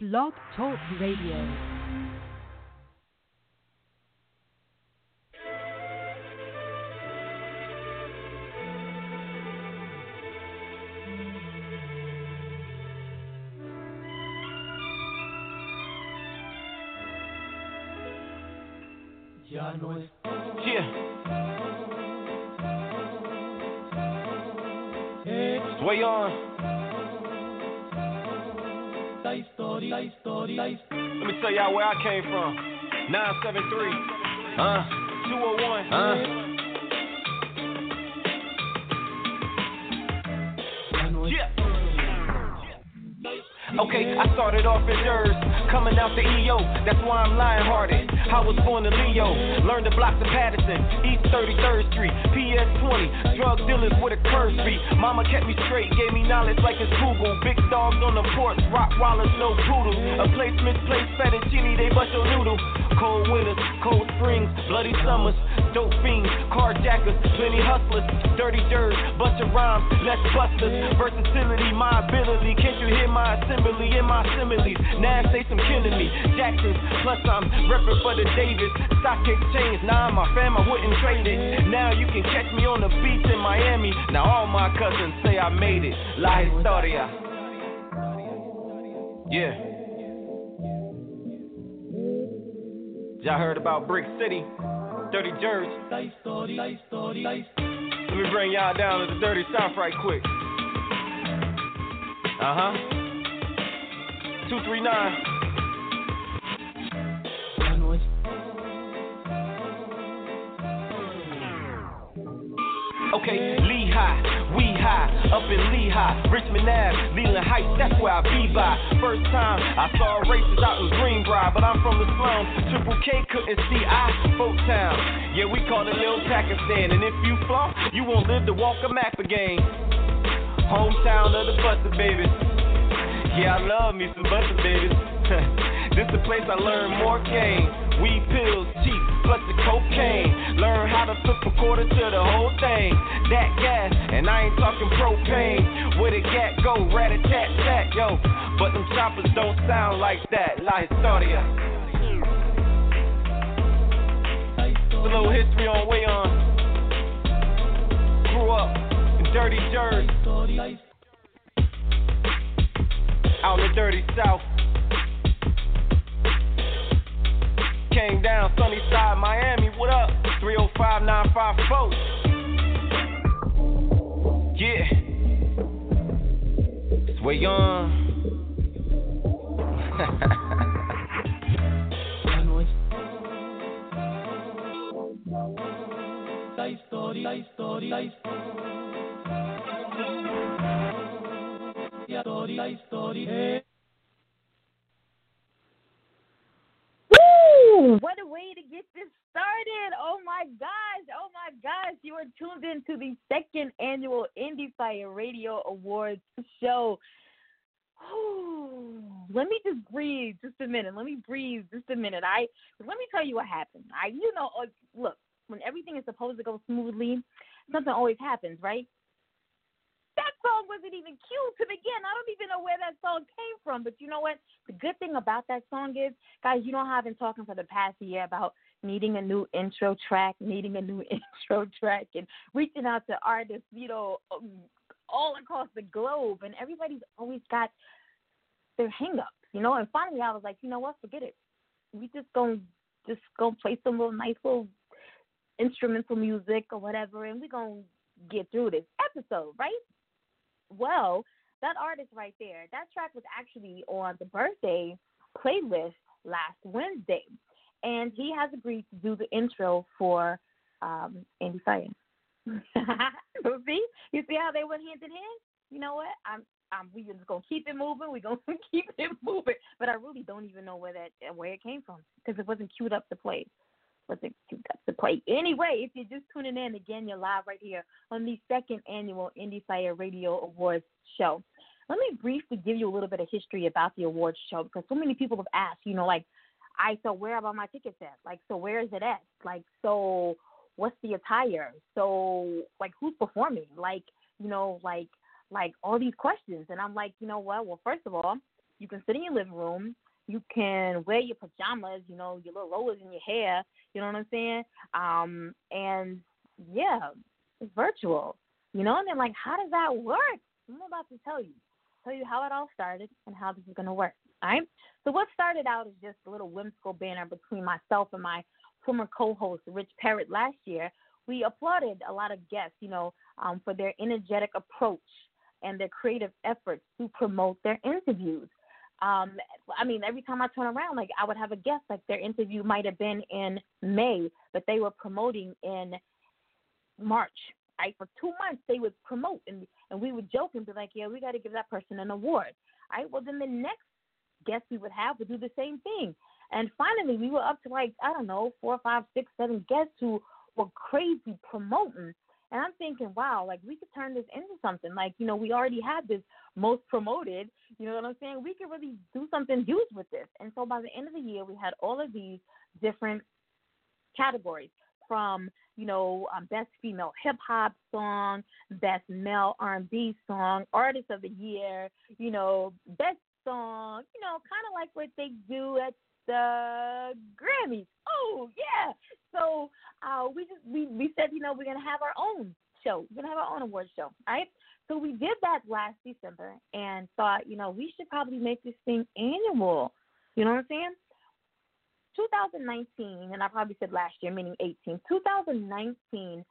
Blog Talk Radio. Ya no es y'all where I came from. 973. Uh. 201. Uh. Okay, I started off in Durs, coming out the EO. That's why I'm lion-hearted. I was born in Leo, learned the blocks of Paterson, East 33rd Street, PS 20. Drug dealers with a curse beat. Mama kept me straight, gave me knowledge like it's Google. Big dogs on the porch, rock wallers, no poodles. A place misplaced fettuccine, they bust your noodle. Cold winters, cold springs, bloody summers, dope fiends, carjackers, plenty hustlers, dirty dirt, bunch of rhymes, less busters, versatility, my ability. Can't you hear my assembly in my similes? Now say some killing me, Jacksons, plus I'm repping for the Davis, stock exchange. Nah, my fam, I wouldn't trade it. Now you can catch me on the beach in Miami. Now all my cousins say I made it. La historia. Yeah. Y'all heard about Brick City, Dirty Jersey. la historia, la historia, la historia. Let me bring y'all down to the dirty south right quick. Uh huh. 239. Ya no es Okay, Lehigh, high, up in Lehigh, Richmond Ave, Leland Heights, that's where I be by. First time I saw races out in Greenbrier, but I'm from the slums. Triple K couldn't see I, Folk Town. Yeah, we call it Little Pakistan, and if you flop, you won't live to walk a map again. Hometown of the Buster Babies. Yeah, I love me some Buster Babies. this the place I learned more game. Weed pills, cheap, plus the cocaine. Learn how to flip a quarter to the whole thing. That gas, and I ain't talking propane. Where the gat go, rat a tat tat, yo. But them choppers don't sound like that. La historia. a little history on way on. Grew up in dirty Jersey, la historia, la historia. out in the dirty South. Came down sunny side Miami. What up? 305 954. Yeah. Sway la historia, historia, historia, la historia. What a way to get this started. Oh my gosh. Oh my gosh. You are tuned in to the second annual Indie Fire Radio Awards show. Let me just breathe just a minute. Let me breathe just a minute. I let me tell you what happened. I you know uh, look, when everything is supposed to go smoothly, something always happens, right? Song wasn't even cute to begin. I don't even know where that song came from. But you know what? The good thing about that song is, guys, you know how I've been talking for the past year about needing a new intro track, needing a new intro track, and reaching out to artists, you know, um, all across the globe. And everybody's always got their hangups, you know. And finally, I was like, you know what? Forget it. We just gonna just gonna play some little nice little instrumental music or whatever, and we're gonna get through this episode, right? Well, that artist right there, that track was actually on the birthday playlist last Wednesday, and he has agreed to do the intro for um, Indie Fire. see, you see how they went hand in hand. You know what? I'm, I'm. We just gonna keep it moving. We're gonna keep it moving. But I really don't even know where that where it came from because it wasn't queued up to play wasn't queued up to play. Anyway, if you're just tuning in again, you're live right here on the second annual Indie Fire Radio Awards show. Let me briefly give you a little bit of history about the awards show because so many people have asked, you know, like, I so where about my tickets at? Like, so where is it at? Like, so what's the attire? So like, who's performing? Like, you know, like, like all these questions, and I'm like, you know what? Well, first of all, You can sit in your living room. You can wear your pajamas, you know, your little rollers in your hair. You know what I'm saying? Um, and yeah, it's virtual. You know, and then like, how does that work? I'm about to tell you, tell you how it all started and how this is gonna work. All right. So what started out as just a little whimsical banner between myself and my former co-host Rich Parrott last year. We applauded a lot of guests, you know, um, for their energetic approach and their creative efforts to promote their interviews. Um, I mean, every time I turn around, like I would have a guest, like their interview might have been in May, but they were promoting in March. Right, for two months they would promote, and and we would joke and be like, "Yeah, we got to give that person an award." Right, well then the next guest we would have would do the same thing, and finally we were up to like I don't know four, five, six, seven guests who were crazy promoting and I'm thinking, wow, like we could turn this into something. Like, you know, we already had this most promoted, you know what I'm saying? We could really do something huge with this. And so by the end of the year, we had all of these different categories from, you know, um, best female hip hop song, best male R&B song, artist of the year, you know, best song, you know, kind of like what they do at the Grammys. Oh yeah. So uh, we just we, we said you know we're gonna have our own show. We're gonna have our own award show. Right. So we did that last December and thought you know we should probably make this thing annual. You know what I'm saying? 2019, and I probably said last year, meaning 18. 2019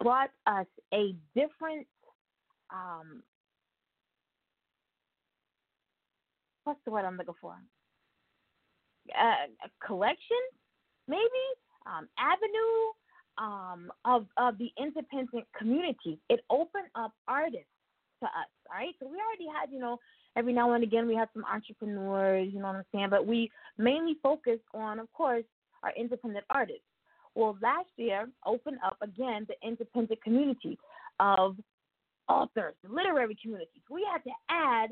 brought us a different um, what's the word I'm looking for? uh, a collection, maybe um, avenue um, of of the independent community. It opened up artists to us. All right, so we already had you know every now and again we had some entrepreneurs, you know what I'm saying, but we mainly focused on, of course, our independent artists. Well, last year opened up again the independent community of authors, the literary community. We had to add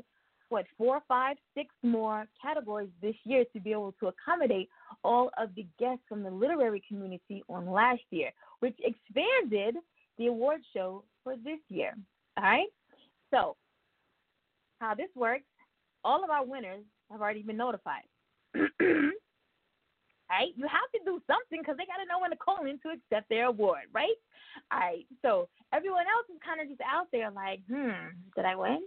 what four, five, six more categories this year to be able to accommodate all of the guests from the literary community on last year, which expanded the award show for this year. All right. So, how this works, all of our winners have already been notified. right? You have to do something because they got to know when to call in to accept their award, right? All right. So everyone else is kind of just out there like, hmm, did I win?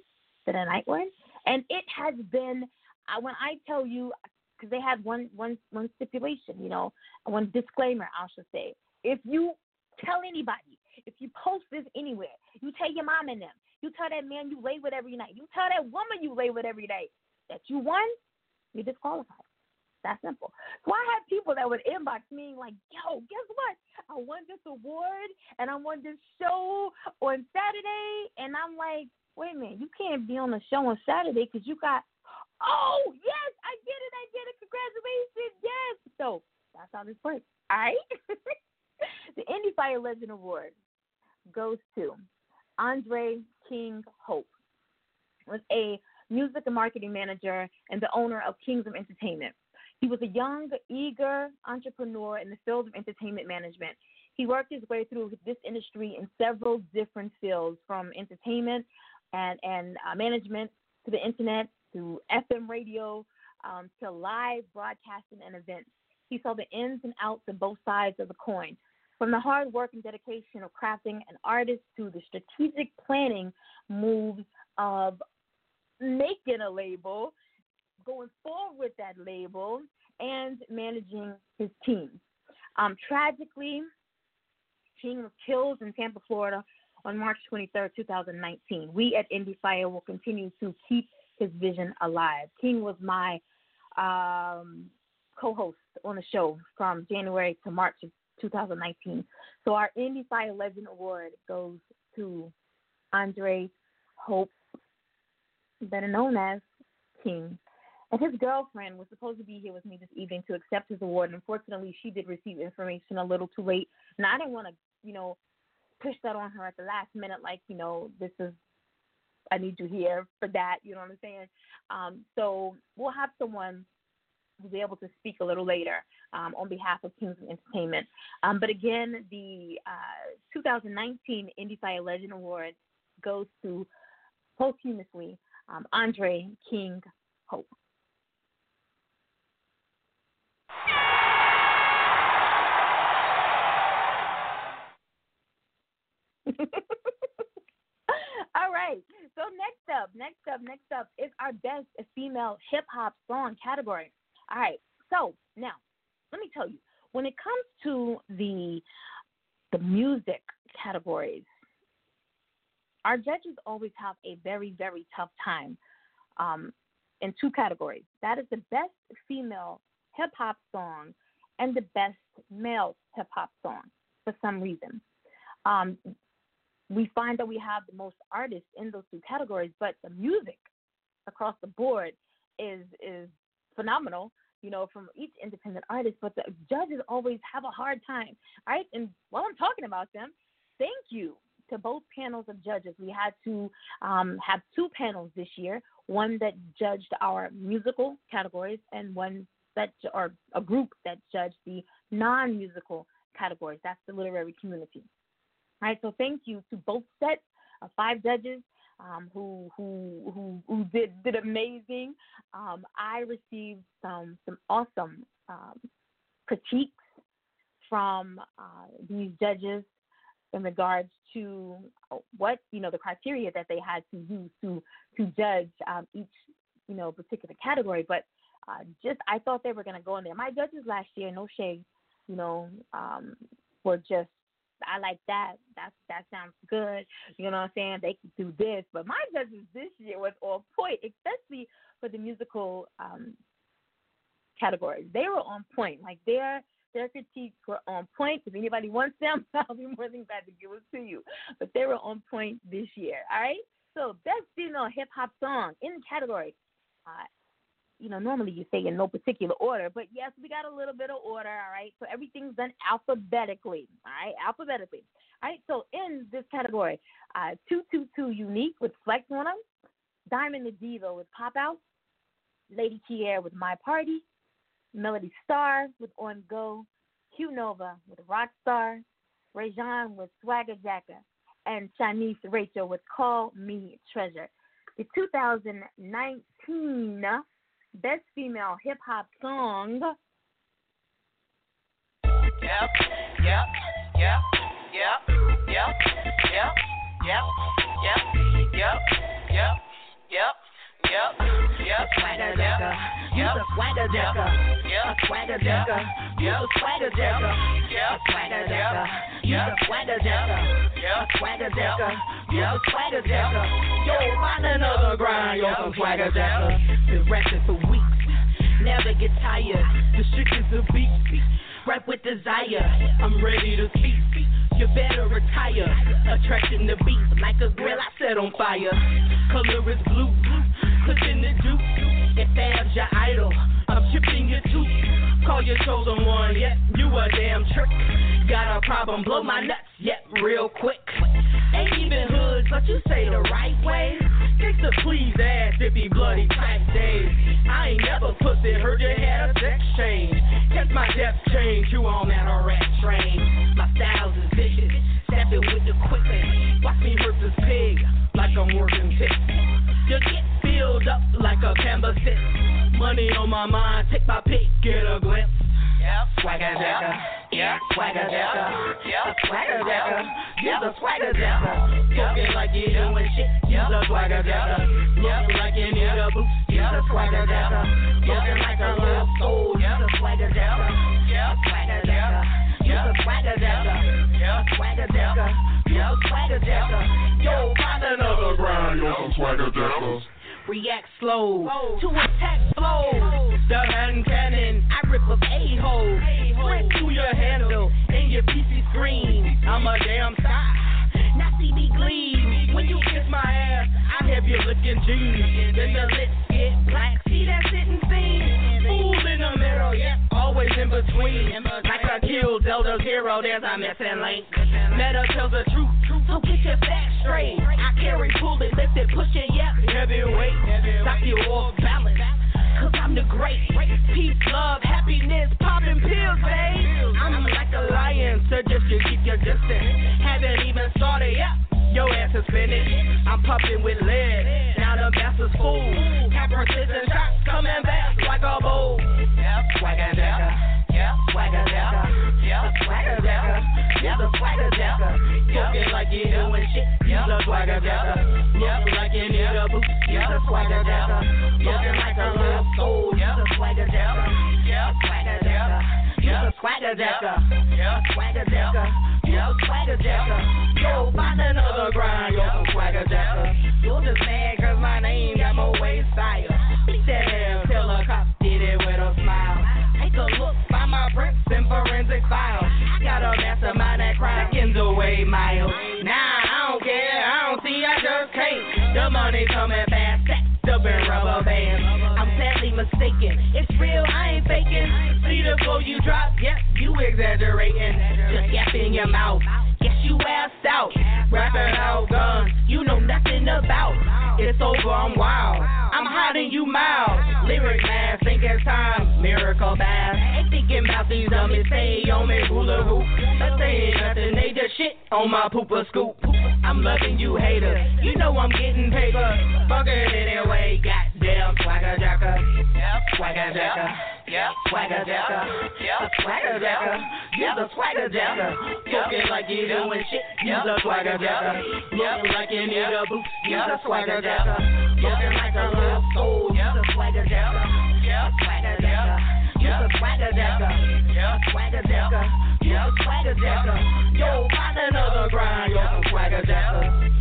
Did I not win? and it has been uh, when I tell you because they had one one one stipulation, you know, one disclaimer I should say. If you tell anybody, if you post this anywhere, you tell your mom and them, you tell that man you lay with every night, you tell that woman you lay with every day that you won, you're disqualified. That simple. So I had people that would inbox me like, "Yo, guess what? I won this award and I won this show on Saturday," and I'm like, wait a minute, you can't be on the show on Saturday because you got, oh, yes, I get it, I get it, congratulations, yes. So that's how this works. All right. the Indie Fire Legend Award goes to Andre King Hope, was a music and marketing manager and the owner of Kingdom Entertainment. He was a young, eager entrepreneur in the field of entertainment management. He worked his way through this industry in several different fields, from entertainment and and uh, management to the internet to FM radio um, to live broadcasting and events. He saw the ins and outs of both sides of the coin. From the hard work and dedication of crafting an artist to the strategic planning moves of making a label, going forward with that label, and managing his team. Um, tragically, King was killed in Tampa, Florida on March 23, 2019. We at Indie Fire will continue to keep his vision alive. King was my um, co host on the show from January to March of 2019. So our Indie Fire Legend Award goes to Andre Hope, better known as King. And his girlfriend was supposed to be here with me this evening to accept his award. Unfortunately, she did receive information a little too late. And I didn't want to, you know, push that on her at the last minute, like, you know, this is, I need you here for that, you know what I'm saying? Um, so we'll have someone who'll be able to speak a little later um, on behalf of Kingdom Entertainment. Um, but again, the uh, 2019 Indie Fire Legend Award goes to posthumously um, Andre King All right. So next up, next up, next up is our best female hip hop song category. All right. So now, let me tell you, when it comes to the the music categories, our judges always have a very, very tough time um, in two categories. That is the best female hip hop song and the best male hip hop song for some reason. Um, we find that we have the most artists in those two categories, but the music across the board is is phenomenal, you know, from each independent artist. But the judges always have a hard time, right? And while I'm talking about them, thank you to both panels of judges. We had to um, have two panels this year, one that judged our musical categories and one that, or a group that judged the non-musical categories. That's the literary community. All right, so thank you to both sets of five judges um, who who who who did did amazing. Um, I received some some awesome um, critiques from uh, these judges in regards to what you know the criteria that they had to use to to judge um, each you know particular category. But uh, just I thought they were going to go in there. My judges last year, no shade, you know, um, were just I like that. That's that sounds good. You know what I'm saying? They can do this. But my judges this year was on point, especially for the musical um categories. They were on point. Like their their critiques were on point. If anybody wants them, I'll be more than glad to give it to you. But they were on point this year. All right. So best female hip hop song in the category. Uh, you know, normally you say in no particular order, but yes, we got a little bit of order, all right? So everything's done alphabetically, all right? Alphabetically. All right, so in this category, uh, 222 Unique with Flex on them, Diamond the Diva with Pop Out, Lady Kier with My Party, Melody Star with On Go, Q Nova with Rockstar, Rajon with Swagger Jacker, and Shanice Rachel with Call Me Treasure. The 2019 Best Female Hip Hop Song. Yep, yep, yep, yep, yep, yep, yep, yep, yep, yep, swagger decker, you the swagger decker, yep, swagger decker, you the swagger decker, yep, swagger decker, you the swagger decker, yep, swagger decker, you the swagger decker. Yo, find another grind, yo, some swagger decker. Been rapping for weeks never get tired. The shit is a beat. Rap with desire. I'm ready to speak. You better retire. Attraction to beat like a grill I set on fire. Color is blue. Clipping the dupe. If Fab's your idol, I'm chipping your tooth. Call your chosen one. Yep, you a damn trick. Got a problem, blow my nuts. Yep, real quick. Ain't even hoods, but you say the right way. Gangsta please ass if he bloody tight days. I ain't never pussy, heard you had a sex change. Catch my death change, you on that rat train. My styles is vicious, step it with the quickness. Watch me hurt this pig like I'm working tick. You get filled up like a canvas Money on my mind, take my pick, get a glimpse. Yep. Swagger decker. Yep. Swagger decker. Yep. Swagger decker. You're the swagger decker. Talking like you doing shit. You're the swagger decker. Looking like you need a boost. You're the swagger decker. Looking like a little soul. The swagger decker. Yep. Swagger decker. You're the swagger decker. Yep. Swagger decker. You're swagger decker. Yo, find another grind. You're some swagger deckers react slow to attack flow. The hand cannon, I rip up a hole, sprint to your handle and your PC screen. I'm a damn star, not see me gleam. When you kiss my ass, I have you looking jeans. Then the lips get black, see that sitting scene. Fool in the middle, yeah, always in between. Like I killed Zelda's hero, there's a missing link. Meta tells the truth, so get your facts straight. I carry, pull it, lift it, push it, yeah, heavyweight. Knock you off balance. Cause I'm the great. Peace, love, happiness, popping pills, babe. I'm like a lion, so just to keep your distance. Haven't even started yet. Your ass is finished. I'm pumping with lead. Now the bastards full. Have precision shots a swagger jacker. Looking like you need a boost, use a swagger jacker. Looking like a little soul, use a swagger jacker. Swagger jacker. A swagger jacker. Swagger jacker. A swagger jacker. Yo, find another grind, yo, some swagger jacker. You're just mad cause my name got more waist style. Beat that ass, tell a cop did it with a smile. Take a look, find my prints in forensic files. I got that crime seconds away miles. Nah, I don't care, I don't see, I just can't. The money coming fast, stacked up in rubber bands. I'm sadly mistaken, it's real, I ain't faking. See the flow you drop, yep, you exaggerating. Just yapping your mouth. You ass out, rapping out guns, you know nothing about. It's over, I'm wild. I'm hiding you mild. Lyric man, think it's time. Miracle bass. Ain't thinking about these dummies. Stay on me, hula hoop. But they ain't nothing. They just shit on my pooper scoop. I'm loving you haters. You know I'm getting paper. Fuck it anyway. Goddamn swagger jacker. Swagger jacker. Swagger jacker. Swagger jacker. You're the swagger jacker. Talking like you doing shit. Use a swagger jacker. Looking like you need a boost. Use a swagger jacker. Looking like a little soul. Use a swagger jacker. Swagger jacker. Use a swagger jacker. Swagger jacker. Use a swagger jacker. Yo, find another grind. Yo, some swagger jacker.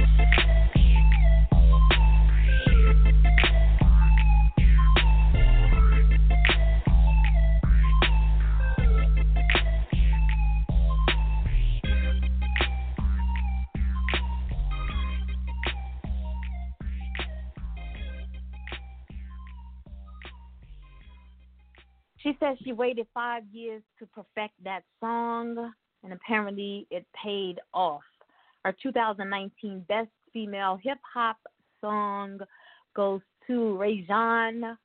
She says she waited five years to perfect that song, and apparently it paid off. Our 2019 Best Female Hip Hop Song goes to Rajon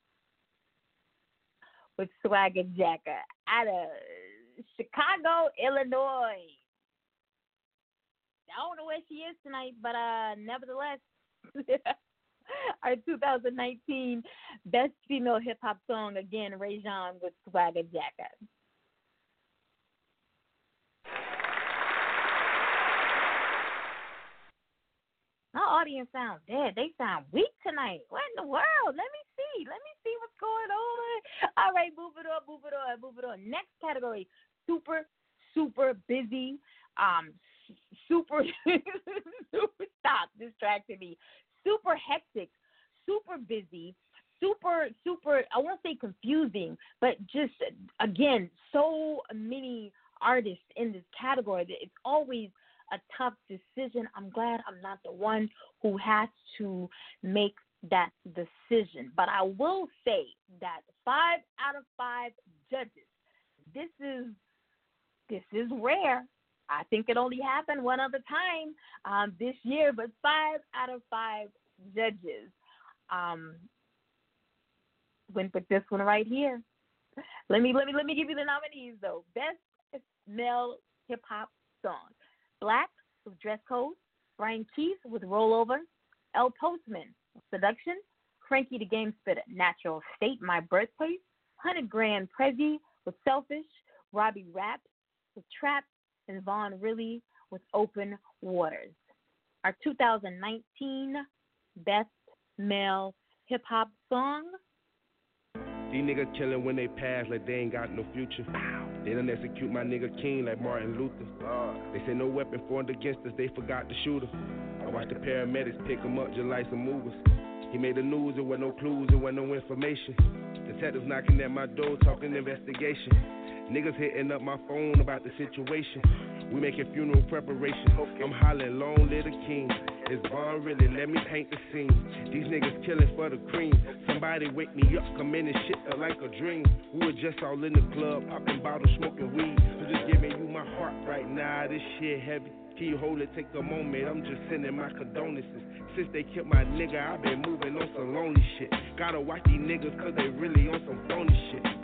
with Swagger Jacker out of Chicago, Illinois. I don't know where she is tonight, but uh, nevertheless, our 2019 Best Female Hip Hop Song again, Rajon with Swagger Jacker. Our audience sounds dead. They sound weak tonight. What in the world? Let me see. Let me see what's going on. All right, move it on, move it on, move it on. Next category: super, super busy. Um, super, super. Stop distracting me. Super hectic, super busy, super, super. I won't say confusing, but just again, so many artists in this category that it's always a tough decision. I'm glad I'm not the one who has to make that decision. But I will say that five out of five judges, this is this is rare. I think it only happened one other time um, this year, but five out of five judges um, went with this one right here. Let me let me let me give you the nominees though. Best male hip hop song. Black with Dress Code, Brian Keith with Rollover, El Postman, Seduction, Cranky the Game Spitter, Natural State, My Birthplace, 100 Grand Prezi with Selfish, Robbie Raps with Trap, and Vaughn Really with Open Waters. Our 2019 Best Male Hip Hop Song. These niggas killing when they pass like they ain't got no future. They done execute my nigga King like Martin Luther. They say no weapon formed against us, they forgot the shooter. I watched the paramedics pick him up just like some movers. He made the news, there were no clues, there was no information. Detectives knocking at my door, talking investigation. Niggas hitting up my phone about the situation. We making funeral preparation. I'm hollering, long live the king. It's Vaughn really, let me paint the scene. These niggas killing for the cream. Somebody wake me up, come in and shit like a dream. We were just all in the club, popping bottles, smoking weed. I'm just giving you my heart right now. This shit heavy. Can you hold it? Take a moment. I'm just sending my condolences. Since they killed my nigga, I've been moving on some lonely shit. Gotta watch these niggas cause they really on some phony shit.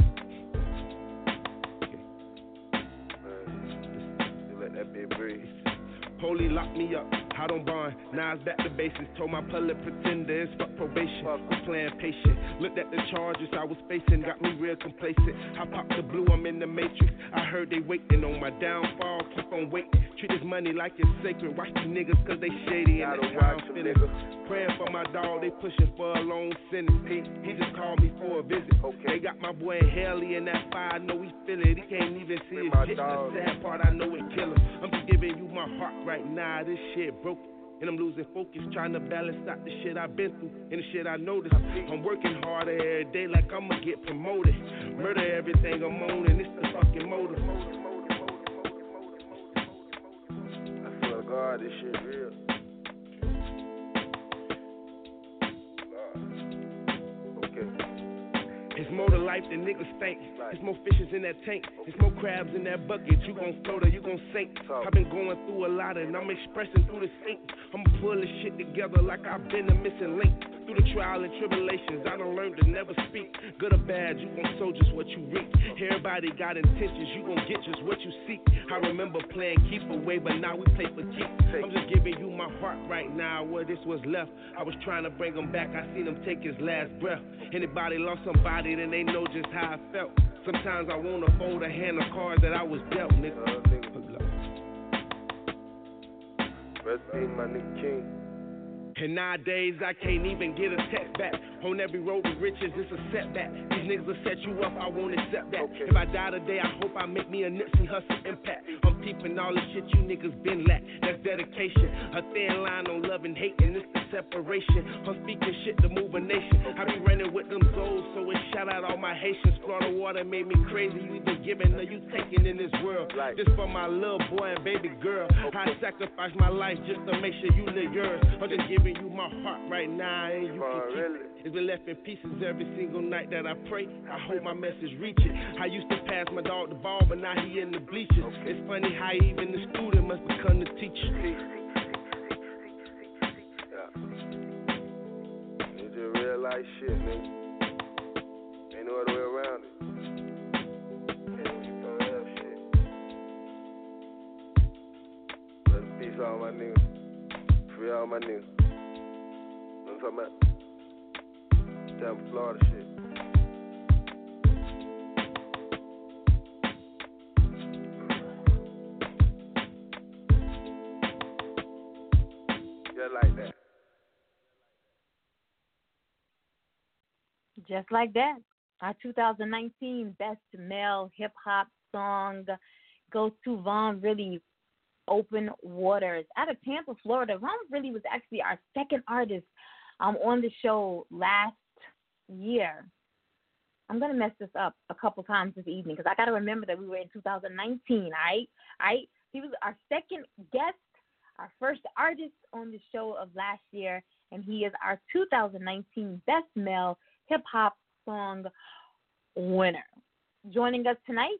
Let that bitch breathe. Police lock me up. I don't bond. Now it's back to basics. Told my public pretenders fuck probation. We playing patient. Looked at the charges I was facing, got me real complacent. I popped the blue, I'm in the matrix. I heard they waiting on my downfall. Keep on waiting. Treat this money like it's sacred. Watch the niggas cause they shady and that's how I'm feeling. Praying for my dog, they pushing for a long sentence. He, he just called me for a visit. Okay. They got my boy Haley in that fire. I know he feel it. He can't even see his shit. The sad part, I know it kill him. I'm just giving you my heart right now. This shit broken. And I'm losing focus, trying to balance out the shit I've been through and the shit I noticed. I'm working harder every day like I'ma get promoted. Murder everything I'm on, and it's the fucking motive. I swear to God, this shit real. It's more to life than niggas think. It's more fishes in that tank. It's more crabs in that bucket. You gon' float or you gon' sink. I've been going through a lot and I'm expressing through the sink. I'ma pull this shit together like I've been a missing link. Through the trial and tribulations, I done learned to never speak. Good or bad, you gon' sow just what you reap. Everybody got intentions, you gon' get just what you seek. I remember playing keep away, but now we play for keep. I'm just giving you my heart right now where this was left. I was trying to bring him back, I seen him take his last breath. Anybody lost somebody, then they know just how I felt. Sometimes I wanna fold a hand of cards that I was dealt, nigga. Uh, Rest in my nigga King. And nowadays I can't even get a text back. On every road to riches, it's a setback. These niggas will set you up, I won't accept that. Okay. If I die today, I hope I make me a Nipsey Hussle impact. I'm peeping all the shit you niggas been lack. That's dedication. A thin line on love and hate, and it's the separation. I'm speaking shit to move a nation. I be running with them goals, so it shout out all my Haitians. Florida water made me crazy. You either giving or you taking in this world. Right. Just for my little boy and baby girl. I sacrifice my life just to make sure you live yours. I'm just giving you my heart right now, and you Oh, can keep really? it. It's been left in pieces every single night that I pray. I hope my message reach it. I used to pass my dog the ball, but now he in the bleachers. It's funny how even the student must become the teacher. Yeah. It's just real life shit, nigga. Ain't no other way around it. Yeah, some real shit. Peace, all my niggas. Free all my niggas. Know what I'm talking about? Florida shit. Just like that. Just like that. Our 2019 Best Male Hip Hop Song goes to Vaughn Really Open Waters out of Tampa, Florida. Vaughn Really was actually our second artist um, on the show last year. I'm gonna mess this up a couple times this evening because I gotta remember that we were in 2019. All right, all right. He was our second guest, our first artist on the show of last year, and he is our 2019 Best Male Hip Hop Song winner. Joining us tonight.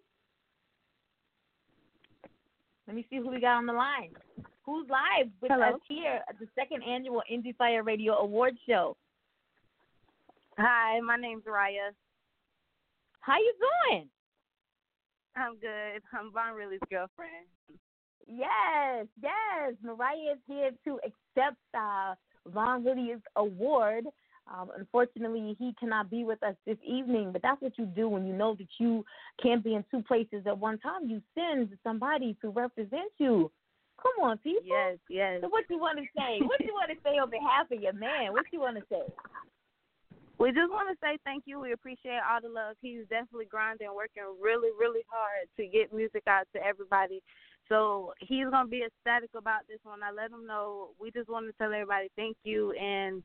Let me see who we got on the line. Who's live with Hello. us here at the second annual Indie Fire Radio Award Show? Hi, my name's Raya. How you doing? I'm good. I'm Von Really's girlfriend. Yes, yes. Mariah is here to accept uh, Von Willie's award. Um, unfortunately, he cannot be with us this evening, but that's what you do when you know that you can't be in two places at one time. You send somebody to represent you. Come on, people. Yes, yes. So what you want to say? What you want to say on behalf of your man? What you want to say? We just want to say thank you. We appreciate all the love. He's definitely grinding, working really, really hard to get music out to everybody. So he's gonna be ecstatic about this one. I let him know. We just want to tell everybody thank you, and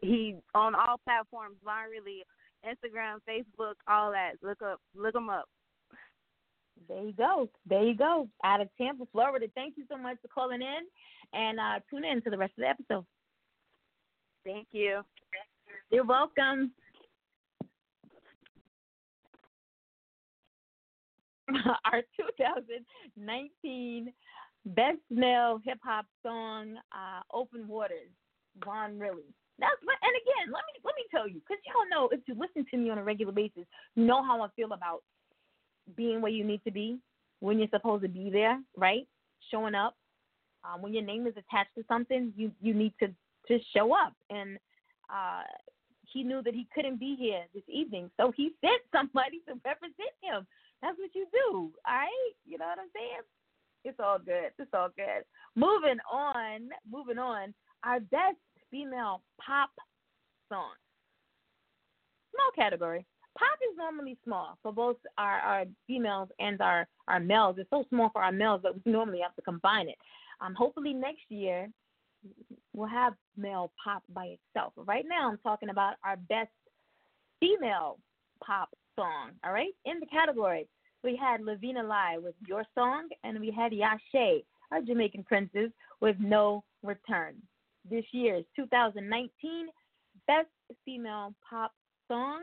he on all platforms, Von Really, Instagram, Facebook, all that. Look up, look him up. There you go. There you go. Out of Tampa, Florida. Thank you so much for calling in, and uh, tune in to the rest of the episode. Thank you. You're welcome. Our 2019 Best Male Hip Hop Song, uh, "Open Waters," Von Really. That's and again, let me let me tell you, because y'all know if you listen to me on a regular basis, you know how I feel about being where you need to be when you're supposed to be there, right? Showing up, Um, when your name is attached to something, you you need to to show up. And uh, he knew that he couldn't be here this evening, so he sent somebody to represent him. That's what you do, all right? You know what I'm saying? It's all good. It's all good. Moving on. Moving on. Our best female pop song. Small category. Pop is normally small for both our, our females and our, our males. It's so small for our males that we normally have to combine it. Um, hopefully next year we'll have male pop by itself. Right now I'm talking about our best female pop song. All right, in the category we had Lavina Lai with Your Song, and we had Yashe, our Jamaican princess, with No Return. This year's 2019 Best Female Pop Song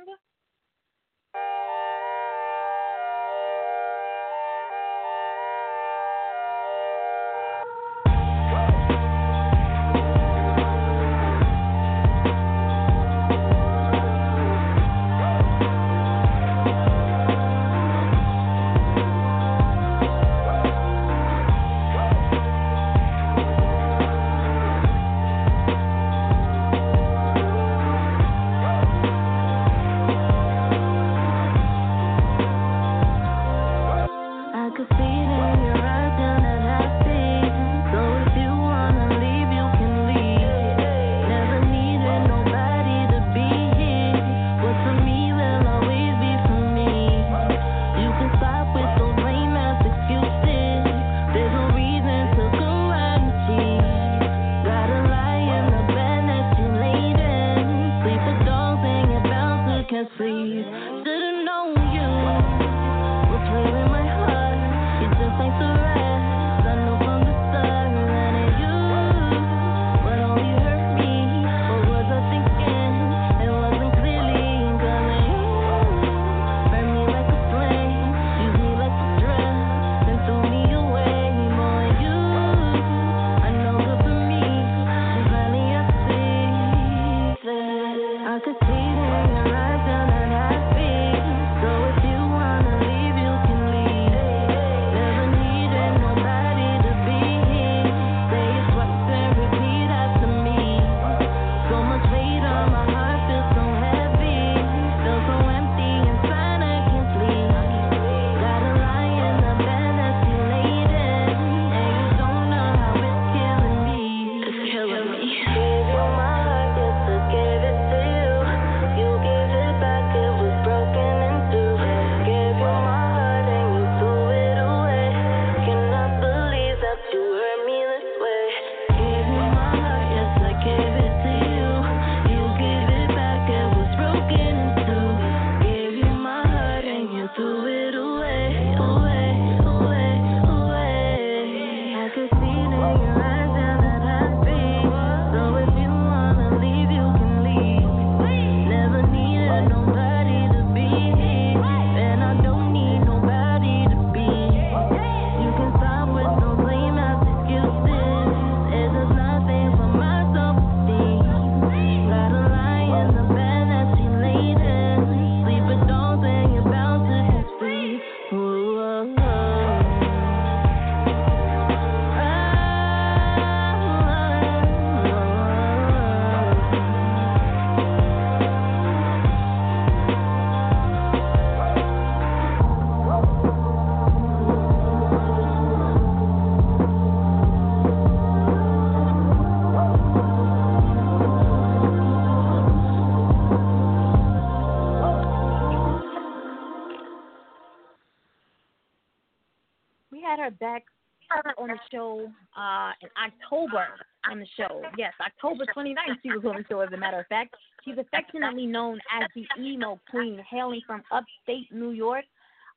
29th she was on the show, as a matter of fact. She's affectionately known as the emo queen, hailing from upstate New York.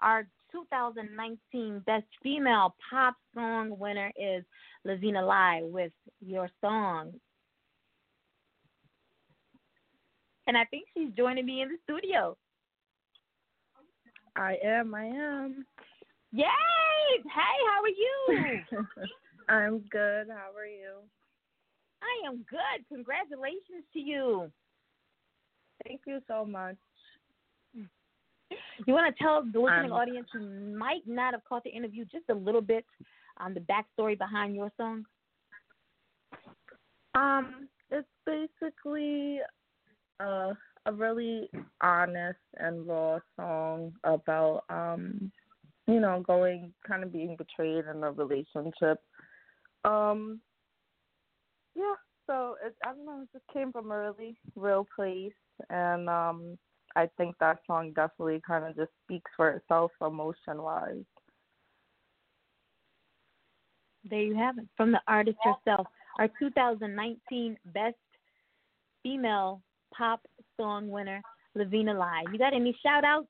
Our 2019 Best Female Pop Song winner is Lavina Lai with Your Song. And I think she's joining me in the studio. I am, I am. Yay! Hey, how are you? I'm good. How are you? I am good. Congratulations to you. Thank you so much. You want to tell the listening um, audience who might not have caught the interview just a little bit on the backstory behind your song? Um, it's basically uh, a really honest and raw song about um, you know, going kind of being betrayed in a relationship. Um, yeah, so it, I don't know, it just came from a really real place, and um, I think that song definitely kind of just speaks for itself emotion wise. There you have it from the artist herself. Our 2019 Best Female Pop Song winner, Lavina Lai. You got any shout outs?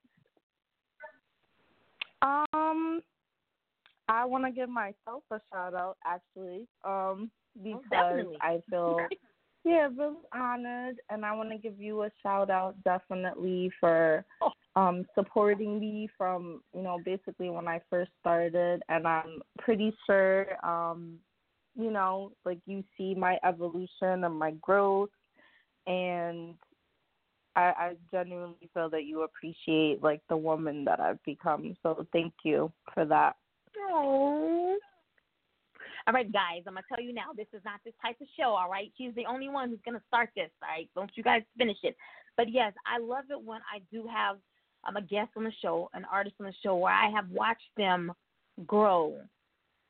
Um, I want to give myself a shout out actually, um, because definitely. I feel yeah really honored, and I want to give you a shout out definitely for um supporting me from you know basically when I first started, and I'm pretty sure um you know like you see my evolution and my growth, and I, I genuinely feel that you appreciate like the woman that I've become. So thank you for that. Oh. All right, guys, I'm gonna tell you now. This is not this type of show. All right, she's the only one who's gonna start this. All right, don't you guys finish it. But yes, I love it when I do have um, a guest on the show, an artist on the show, where I have watched them grow.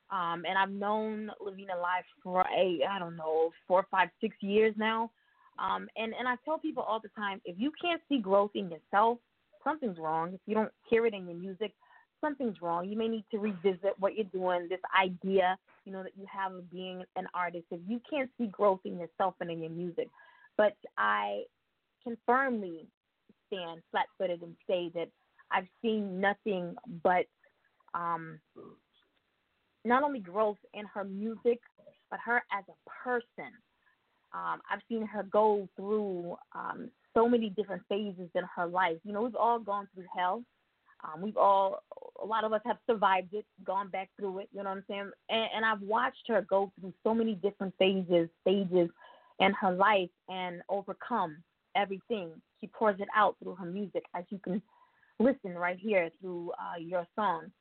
Um, and I've known Lavina Lai for a I don't know four, five, six years now. Um, and and I tell people all the time, if you can't see growth in yourself, something's wrong. If you don't hear it in your music, something's wrong. You may need to revisit what you're doing, this idea, you know, that you have of being an artist. If you can't see growth in yourself and in your music, but I can firmly stand flat-footed and say that I've seen nothing but um, not only growth in her music, but her as a person. Um, I've seen her go through um, so many different phases in her life. You know, we've all gone through hell. Um, we've all, a lot of us have survived it, gone back through it. You know what I'm saying? And, and I've watched her go through so many different phases, stages in her life, and overcome everything. She pours it out through her music, as you can listen right here through uh, your song.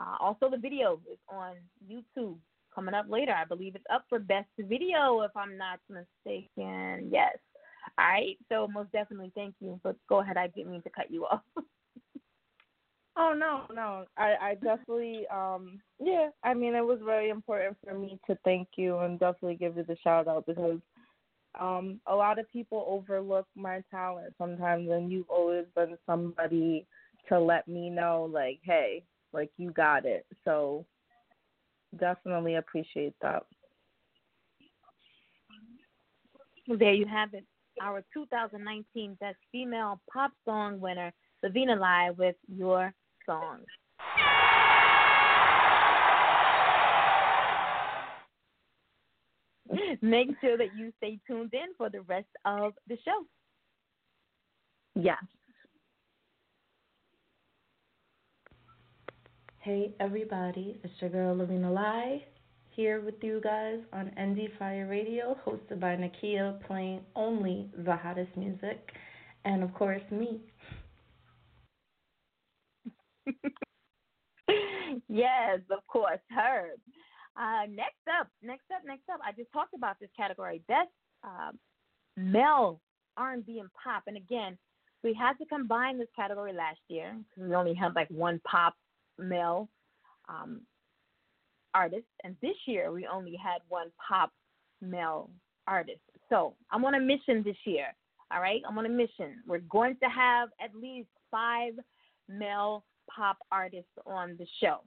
Uh, also, the video is on YouTube coming up later. I believe it's up for best video, if I'm not mistaken. Yes. All right. So most definitely, thank you. But go ahead. I didn't mean to cut you off. Oh no, no. I, I definitely um yeah, I mean it was very important for me to thank you and definitely give you the shout out because um a lot of people overlook my talent sometimes and you've always been somebody to let me know like, hey, like you got it. So definitely appreciate that. Well, there you have it. Our 2019 Best Female Pop Song winner, Lavina Lai, with Your Song. Make sure that you stay tuned in for the rest of the show. Yes. Hey everybody, it's your girl Lavina Lai here with you guys on Indie Fire Radio, hosted by Nakia, playing only the hottest music, and of course me. yes, of course, her. Uh, next up, next up, next up. I just talked about this category, best uh, male R&B and pop. And again, we had to combine this category last year because we only had like one pop male um, artist, and this year we only had one pop male artist. So I'm on a mission this year. All right, I'm on a mission. We're going to have at least five male pop artists on the show.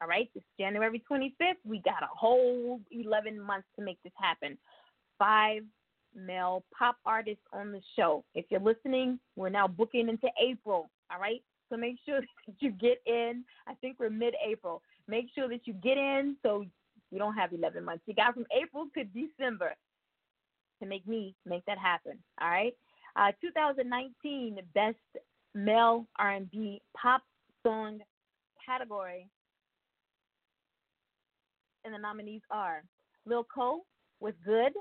All right, it's January 25th. We got a whole 11 months to make this happen. Five male pop artists on the show. If you're listening, we're now booking into April. All right, so make sure that you get in. I think we're mid April. Make sure that you get in so you don't have 11 months. You got from April to December to make me make that happen. All right. Uh, 2019 Best Male R&B Pop song category. And the nominees are Lil Cole with Good,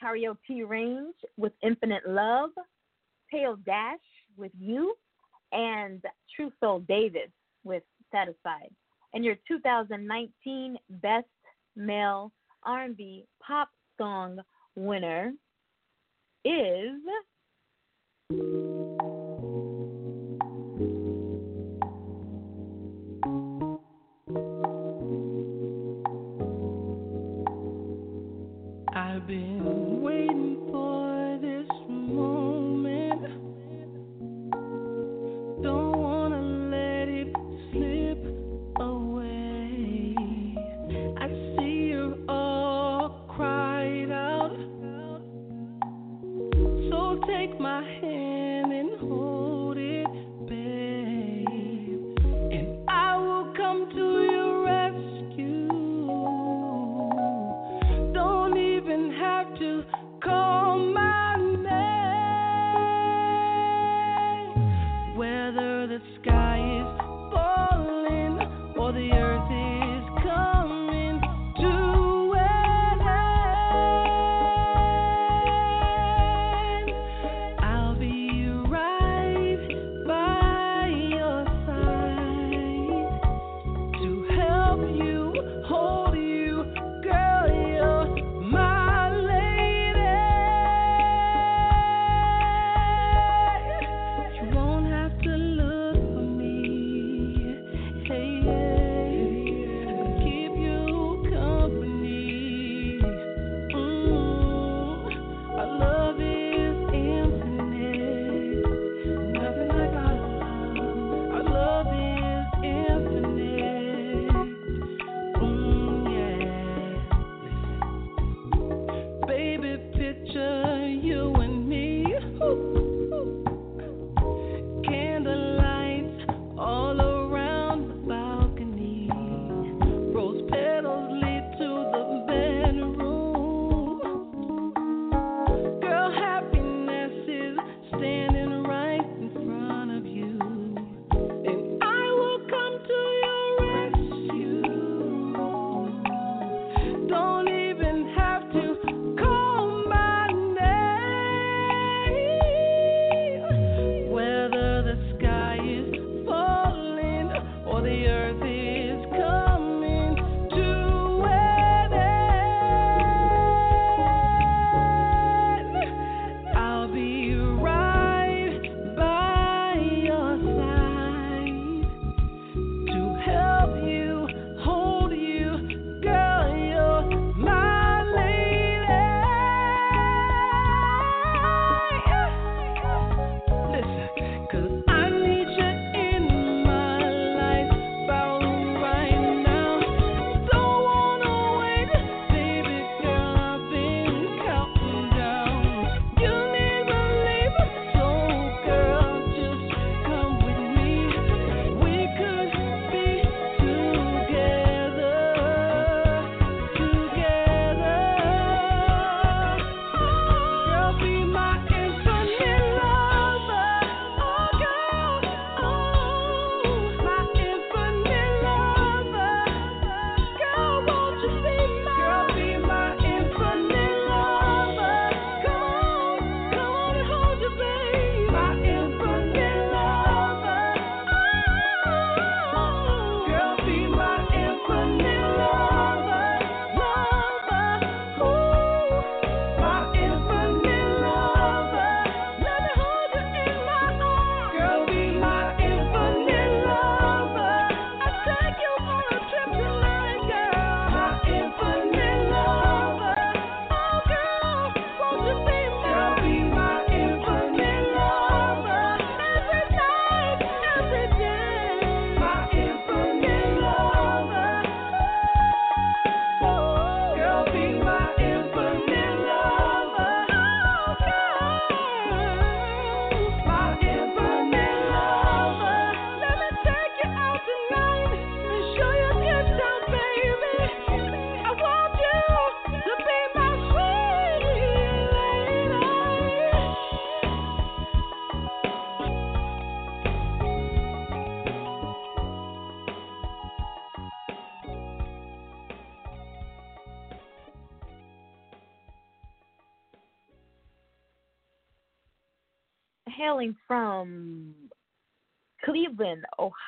Tario T. Range with Infinite Love, Pale Dash with You, and True Soul Davis with Satisfied. And your 2019 Best Male R&B Pop Song winner is. been waiting for.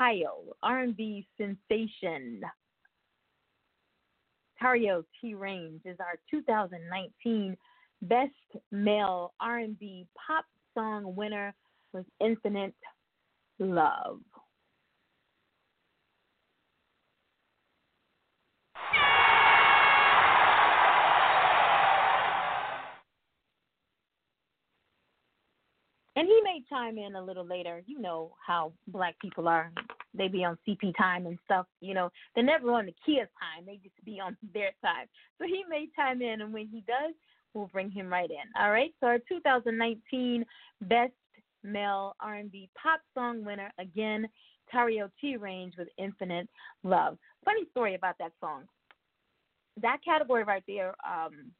Ohio R&B sensation. Tario T. Range is our 2019 Best Male R&B Pop Song winner with Infinite Love. And he may chime in a little later. You know how black people are. They be on CP time and stuff. You know, they're never on the Kia time. They just be on their time. So he may chime in, and when he does, we'll bring him right in. All right. So our 2019 Best Male R&B Pop Song winner again, Tario T Range with Infinite Love. Funny story about that song. That category right there, um,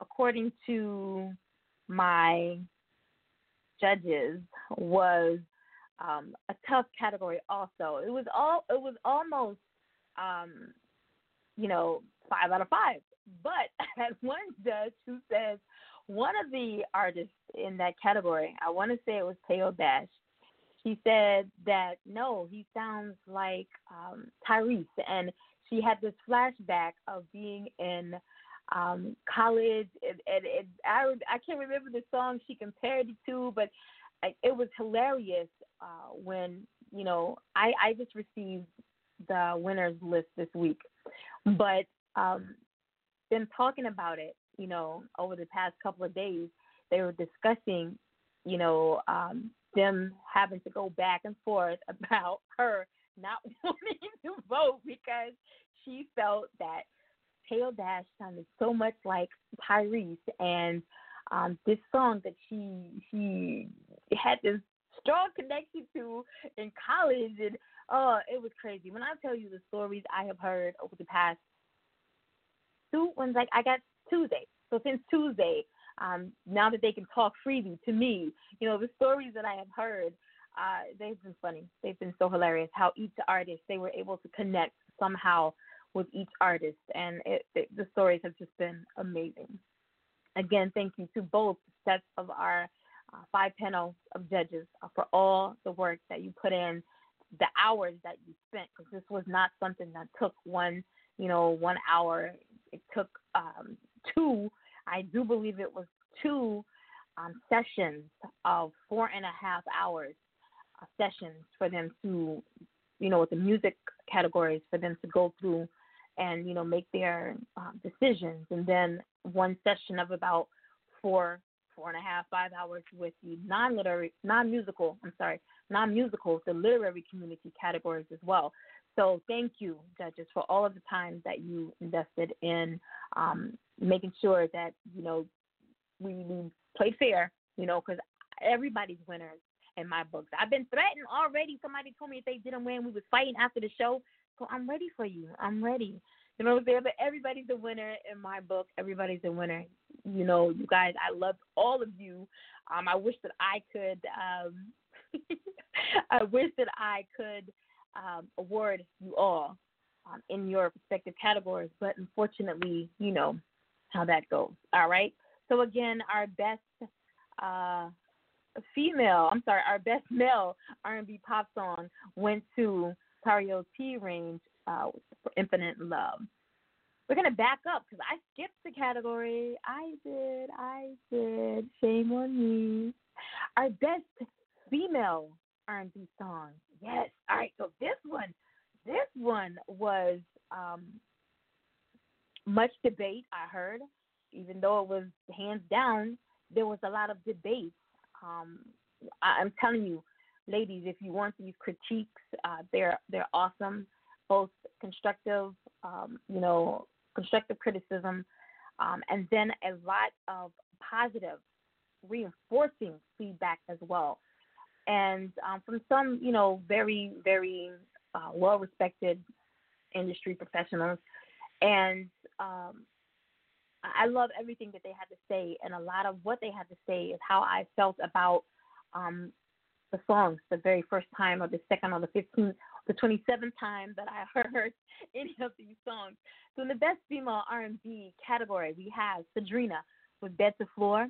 according to my judges was um, a tough category. Also, it was all it was almost um, you know five out of five. But as one judge who says one of the artists in that category, I want to say it was Teo Dash. She said that no, he sounds like um, Tyrese, and she had this flashback of being in um, college, and, and, and I I can't remember the song she compared it to, but it was hilarious uh, when you know I I just received the winners list this week, but um, them talking about it, you know, over the past couple of days, they were discussing, you know, um, them having to go back and forth about her not wanting to vote because she felt that Teo Dash sounded so much like Tyrese, and um, this song that she she had this strong connection to in college, and oh, it was crazy. When I tell you the stories I have heard over the past two, ones like I got Tuesday, so since Tuesday, um, now that they can talk freely to me, you know the stories that I have heard. Uh, they've been funny. They've been so hilarious. How each artist they were able to connect somehow with each artist, and it, it, the stories have just been amazing. Again, thank you to both sets of our uh, five panels of judges uh, for all the work that you put in, the hours that you spent, because this was not something that took one, you know, one hour. It took um, two. I do believe it was two um, sessions of four and a half hours uh, sessions for them to, you know, with the music categories for them to go through and you know make their uh, decisions. And then one session of about four four and a half five hours with the non-literary non-musical i'm sorry non-musical the literary community categories as well. So thank you judges for all of the time that you invested in um, making sure that you know we, we played fair you know because everybody's winners in my books. I've been threatened already. Somebody told me if they didn't win we was fighting after the show so I'm ready for you. I'm ready. You know what I'm saying? But everybody's a winner in my book. Everybody's a winner. You know, you guys, I love all of you. Um, I wish that I could. Um, I wish that I could um, award you all um, in your respective categories, but unfortunately, you know how that goes. All right. So again, our best uh, female, I'm sorry, our best male R&B pop song went to Tario T range uh, for Infinite Love. We're gonna back up because I skipped the category. I did, I did. Shame on me. Our best female R&B song. Yes. All right. So this one, this one was um, much debate. I heard, even though it was hands down, there was a lot of debate. Um, I, I'm telling you, ladies, if you want these critiques, uh, they're they're awesome, both constructive, um, you know, constructive criticism, um, and then a lot of positive, reinforcing feedback as well, and um, from some, you know, very very uh, well-respected industry professionals, and um, I love everything that they had to say, and a lot of what they had to say is how I felt about um, the songs the very first time or the second or the 15th, the 27th time that I heard any of these songs. So in the best female R&B category, we have Sadrina with Bed to Floor,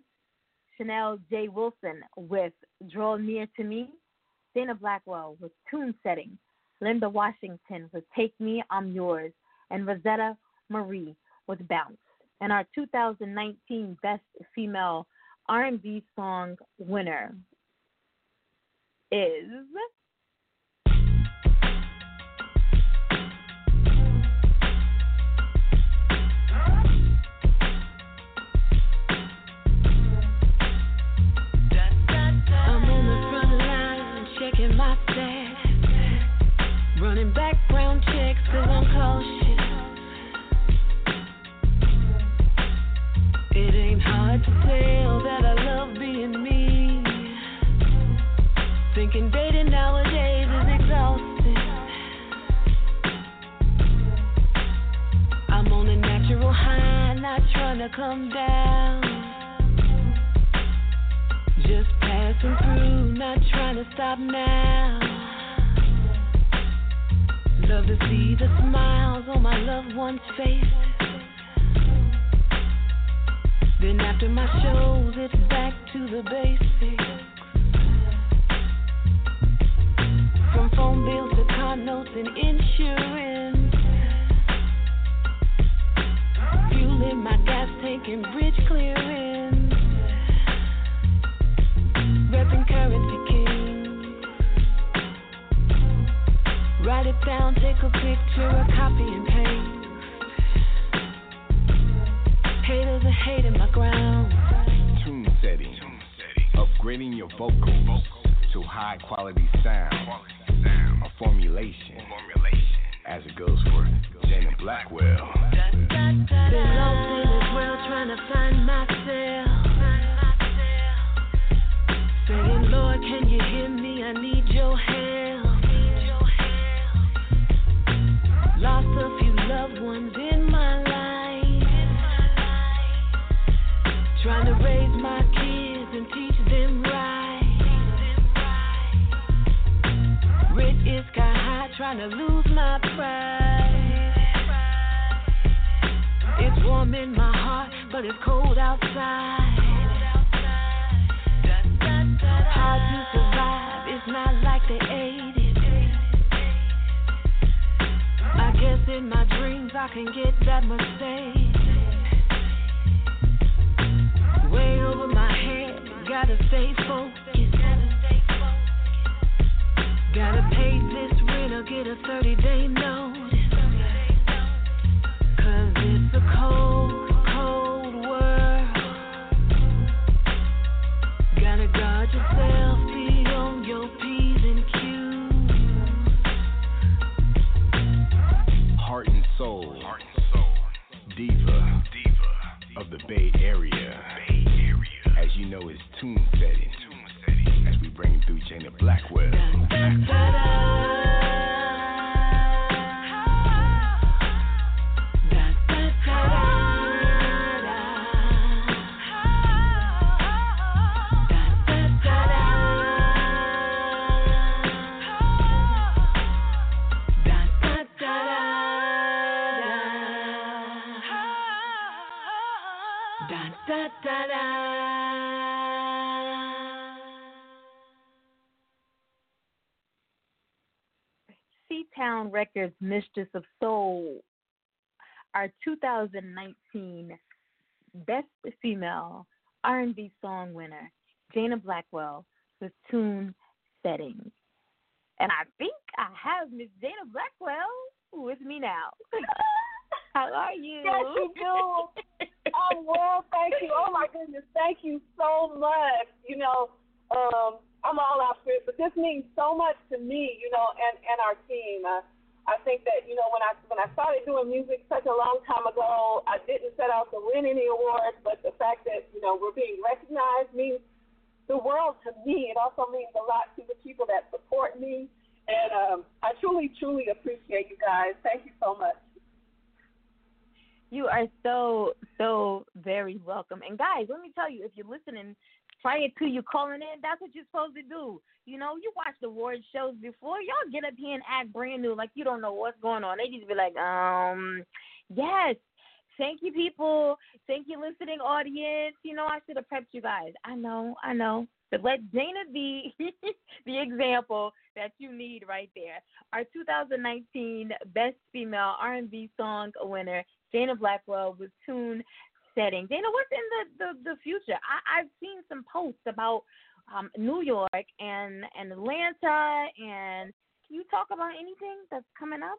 Chanel J. Wilson with Draw Near to Me, Dana Blackwell with Tune Setting, Linda Washington with Take Me, I'm Yours, and Rosetta Marie with Bounce. And our 2019 Best Female R&B Song winner is Records Mistress of Soul, our 2019 Best Female R&B Song winner, Dana Blackwell, with Tune Settings. And I think I have Miss Dana Blackwell with me now. How are you? Yes, you do. I'm well, thank you. Oh my goodness, thank you so much. You know, um, I'm all out for it, but this means so much to me, you know, and and our team. Uh, I think that you know when I when I started doing music such a long time ago, I didn't set out to win any awards, but the fact that you know we're being recognized means the world to me. It also means a lot to the people that support me, and um, I truly, truly appreciate you guys. Thank you so much. You are so, so very welcome. And guys, let me tell you, if you're listening prior to you calling in, that's what you're supposed to do. You know, you watch the award shows before, y'all get up here and act brand new like you don't know what's going on. They just be like, um, yes. Thank you, people. Thank you, listening audience. You know, I should have prepped you guys. I know, I know. But let Dana be the example that you need right there. Our 2019 Best Female R&B Song winner, Dana Blackwell, with tune setting. Dana, what's in the the, the future? I, I've seen some posts about um, New York and and Atlanta, and can you talk about anything that's coming up?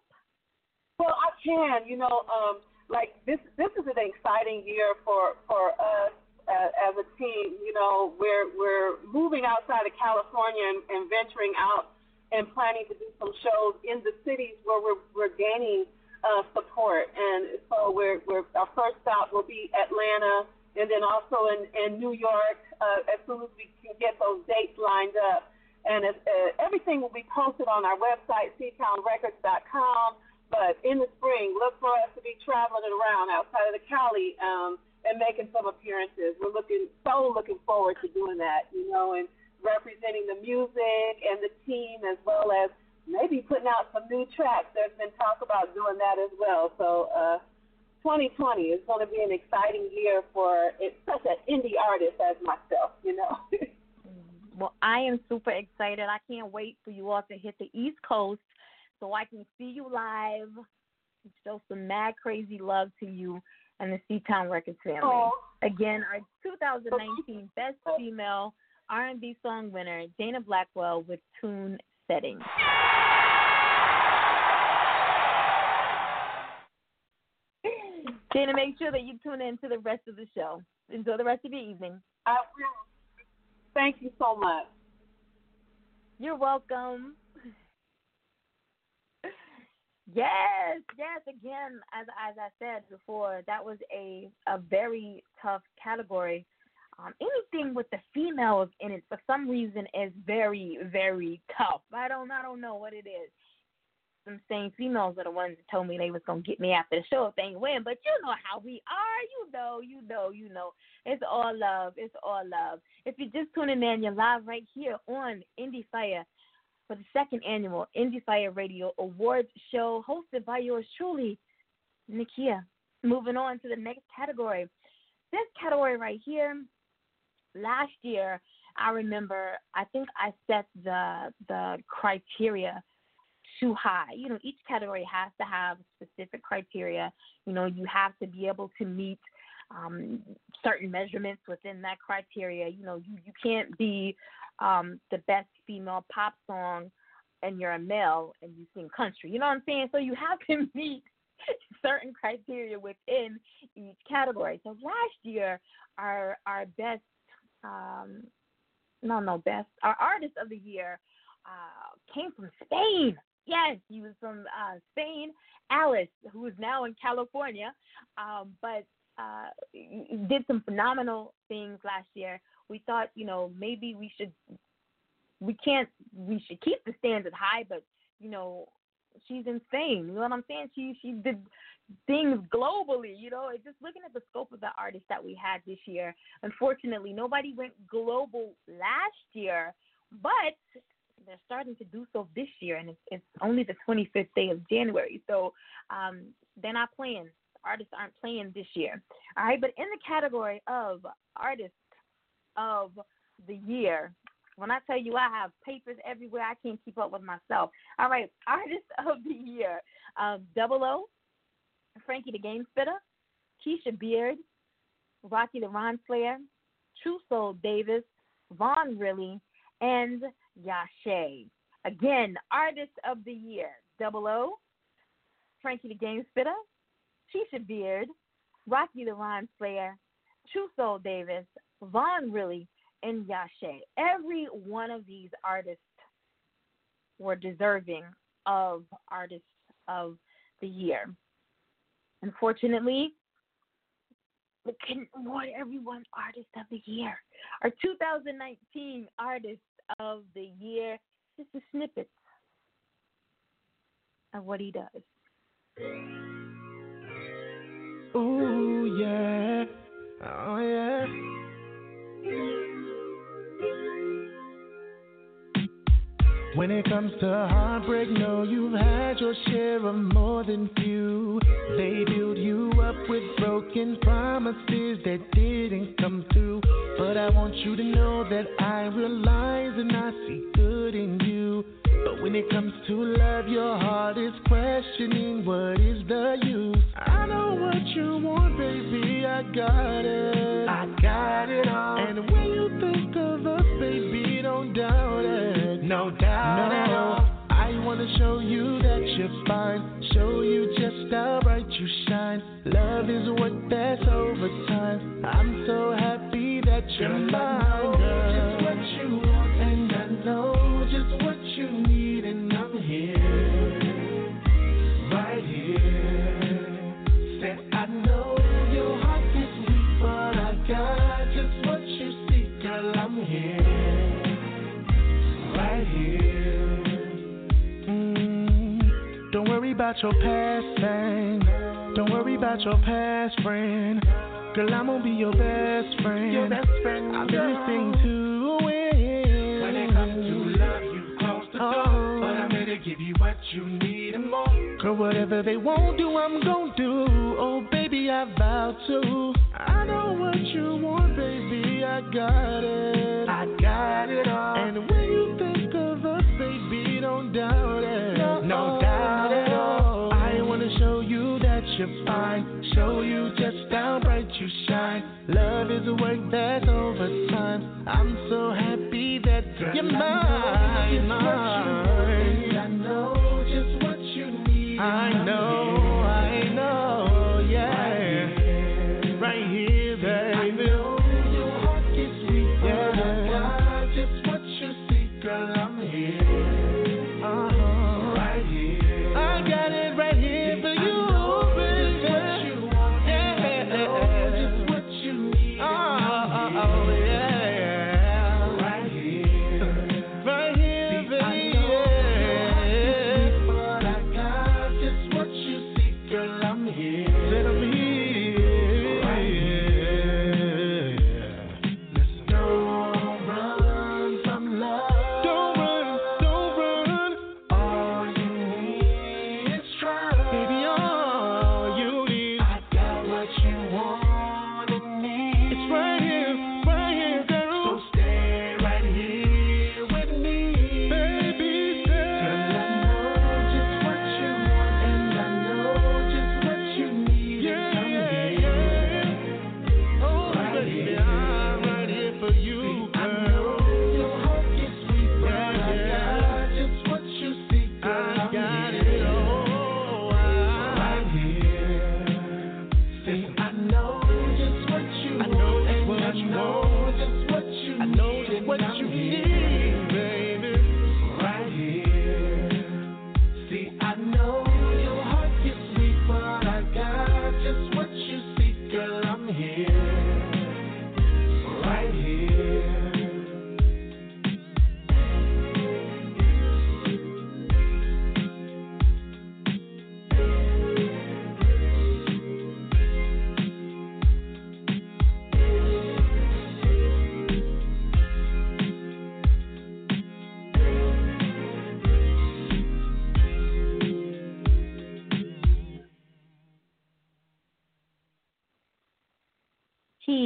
Well, I can. You know, um, like this. This is an exciting year for for us as, as a team. You know, we're we're moving outside of California and, and venturing out and planning to do some shows in the cities where we're we're gaining uh, support. And so we're we're our first stop will be Atlanta, and then also in in New York uh, as soon as we can get those dates lined up. And uh, everything will be posted on our website, ctownrecords.com. But in the spring, look for us to be traveling around outside of the Cali um, and making some appearances. We're looking so looking forward to doing that, you know, and representing the music and the team as well as maybe putting out some new tracks. There's been talk about doing that as well. So uh, 2020 is going to be an exciting year for such an indie artist as myself, you know. well, I am super excited. I can't wait for you all to hit the East Coast so I can see you live and show some mad crazy love to you and the C Town Records family. Again, our 2019 Best Female R&B Song winner, Dana Blackwell with Tune Setting. Dana, make sure that you tune in to the rest of the show. Enjoy the rest of your evening. I will. Thank you so much. You're welcome. Yes, yes. Again, as as I said before, that was a a very tough category. Um, anything with the females in it, for some reason, is very very tough. I don't I don't know what it is. Some same females are the ones that told me they was gonna get me after the show if they win. But you know how we are. You know, you know, you know. It's all love. It's all love. If you're just tuning in, you're live right here on Indie Fire for the second annual Indie Fire Radio Awards show hosted by yours truly, Nikia. Moving on to the next category. This category right here, last year, I remember, I think I set the the criteria too high. You know, each category has to have specific criteria. You know, you have to be able to meet um, certain measurements within that criteria. You know, you, you can't be um, the best female pop song and you're a male and you sing country. You know what I'm saying? So you have to meet certain criteria within each category. So last year, our our best, um, no, no, best, our artist of the year uh, came from Spain. Yes, he was from uh, Spain. Alice, who is now in California, um, but uh, did some phenomenal things last year. We thought, you know, maybe we should, we can't, we should keep the standard high, but you know, she's insane. You know what I'm saying? She she did things globally. You know, just looking at the scope of the artists that we had this year. Unfortunately, nobody went global last year, but they're starting to do so this year, and it's, it's only the 25th day of January. So um, they're not playing artists aren't playing this year. All right, but in the category of artists of the year, when I tell you I have papers everywhere, I can't keep up with myself. All right, artist of the year, um, Double O, Frankie the Game Spitter, Keisha Beard, Rocky the Ron Slayer, True Soul Davis, Vaughn Riley, and Yashe. Again, artist of the year, Double O, Frankie the Game Spitter, Keisha Beard, Rocky the Ron Slayer, True Soul Davis, Vaughn Riley, and Yashe. Every one of these artists were deserving of Artists of the Year. Unfortunately, couldn't award everyone Artist of the Year. Our 2019 Artist of the Year, just a snippet of what he does. Ooh, yeah. Oh, yeah. When it comes to heartbreak, no, you've had your share of more than few. They build you up with broken promises that didn't come through. But I want you to know that I realize and I see good in you. But when it comes to love, your heart is questioning what is the use. I know what you want, baby. I got it. I got it all. And when you think of us, baby, don't doubt it. No doubt at all. I wanna show you that you're fine. Show you just how bright you shine. Love is work that's over time. I'm so happy that you're mine. I know just what you want, and I know just what you need, about your past thing. Don't worry about your past friend. Girl, I'm gonna be your best friend. Your best friend. I've been listening to it. When it comes to love, you close the door. Oh. But I'm here to give you what you need and more. Girl, whatever they won't do, I'm gonna do. Oh, baby, I vow to. I know what you want, baby. I got it. I got it all. And when you think of us, baby, don't doubt it. No, no doubt you're fine. Show you just how bright you shine. Love is a work that's over time. I'm so happy that you're mine.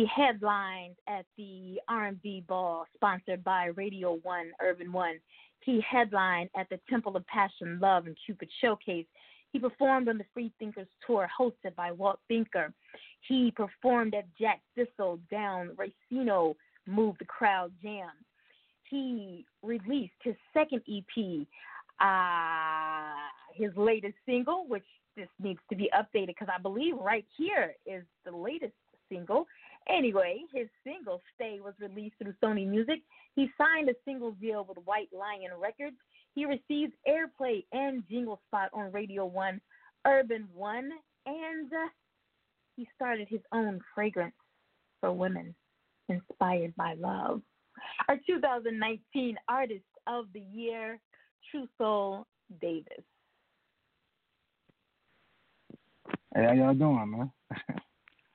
He headlined at the R&B Ball sponsored by Radio One, Urban One. He headlined at the Temple of Passion, Love, and Cupid Showcase. He performed on the Free Thinkers Tour hosted by Walt Thinker. He performed at Jack Thistle Down Racino Move the Crowd Jam. He released his second EP, uh, his latest single, which this needs to be updated because I believe right here is the latest single. Anyway, his single Stay was released through Sony Music. He signed a single deal with White Lion Records. He received airplay and jingle spot on Radio 1, Urban 1, and uh, he started his own fragrance for women inspired by love. Our 2019 Artist of the Year, True Soul Davis. Hey, how y'all doing, man?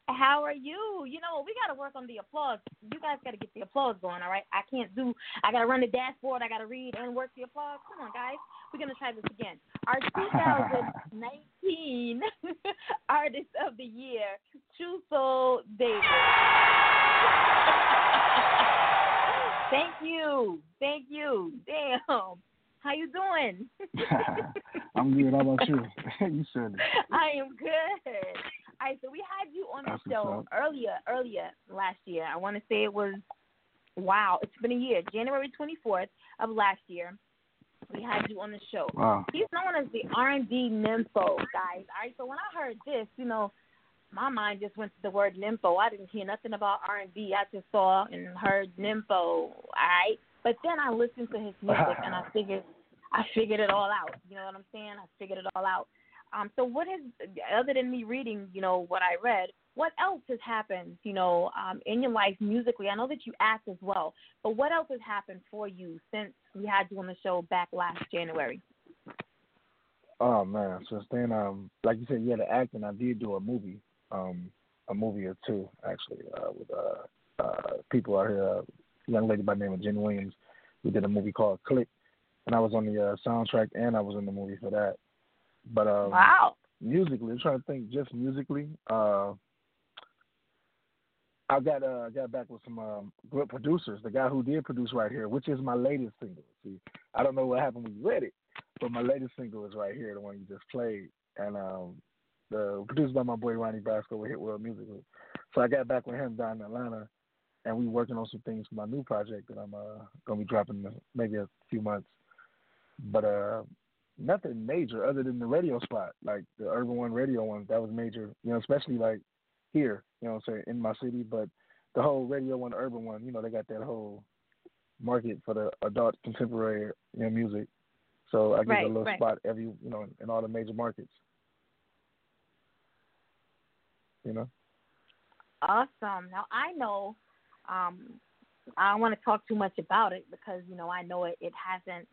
How are you? You know, we got to work on the applause. You guys got to get the applause going, all right? I can't do, I got to run the dashboard, I got to read and work the applause. Come on, guys. We're going to try this again. Our 2019 Artist of the Year, Soul Davis. Thank you. Thank you. Damn. How you doing? I'm good. How about you? you said it. I am good. All right, so we had you on the show what's earlier, earlier last year. I want to say it was, wow, it's been a year. January 24th of last year, we had you on the show. Wow. He's known as the R&B nympho, guys. All right, so when I heard this, you know, my mind just went to the word nympho. I didn't hear nothing about R&B. I just saw and heard nympho. All right, but then I listened to his music and I figured, I figured it all out. You know what I'm saying? I figured it all out. Um, so what has, other than me reading, you know, what I read, what else has happened, you know, um, in your life musically? I know that you act as well, but what else has happened for you since we had you on the show back last January? Oh man, since then, um, like you said, yeah, the acting. I did do a movie, um, a movie or two actually, uh, with uh, uh, people out here. Uh, a young lady by the name of Jen Williams. We did a movie called Click, and I was on the uh, soundtrack and I was in the movie for that. But um, wow, musically, I'm trying to think just musically. Uh, I got uh, got back with some um, good producers. The guy who did produce right here, which is my latest single. See, I don't know what happened when you read it, but my latest single is right here, the one you just played, and um, the produced by my boy Ronnie Basco with Hit World Music. So I got back with him down in Atlanta, and we working on some things for my new project that I'm uh, gonna be dropping in maybe a few months. But uh, nothing major other than the radio spot, like the Urban One radio one. That was major, you know, especially like here, you know what I'm saying, in my city. But the whole radio one, urban one, you know, they got that whole market for the adult contemporary you know, music. So I get Right, a little right. spot every, you know, in all the major markets. You know. Awesome. Now I know um I don't want to talk too much about it because you know I know it, it hasn't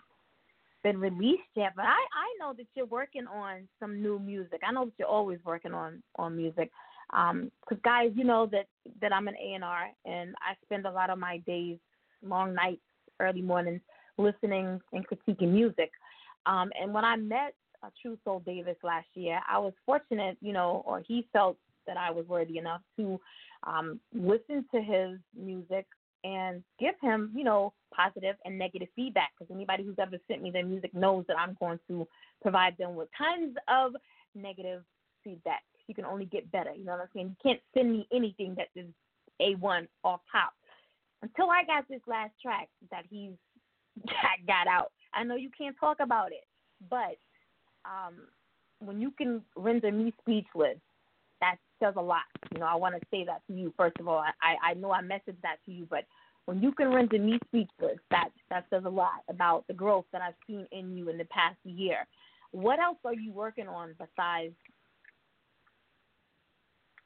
been released yet, but I I know that you're working on some new music. I know that you're always working on on music. Um, 'cause guys, you know that that I'm an A&R and I spend a lot of my days, long nights, early mornings listening and critiquing music. Um, and when I met uh, True Soul Davis last year, I was fortunate, you know, or he felt that I was worthy enough to um, listen to his music and give him, you know, positive and negative feedback. Because anybody who's ever sent me their music knows that I'm going to provide them with tons of negative feedback. You can only get better. You know what I'm saying? You can't send me anything that is A1 off top. Until I got this last track that he's that got, out. I know you can't talk about it, but um, when you can render me speechless, that says a lot. You know, I want to say that to you first of all. I I know I messaged that to you, but when you can render me speechless, that that says a lot about the growth that I've seen in you in the past year. What else are you working on besides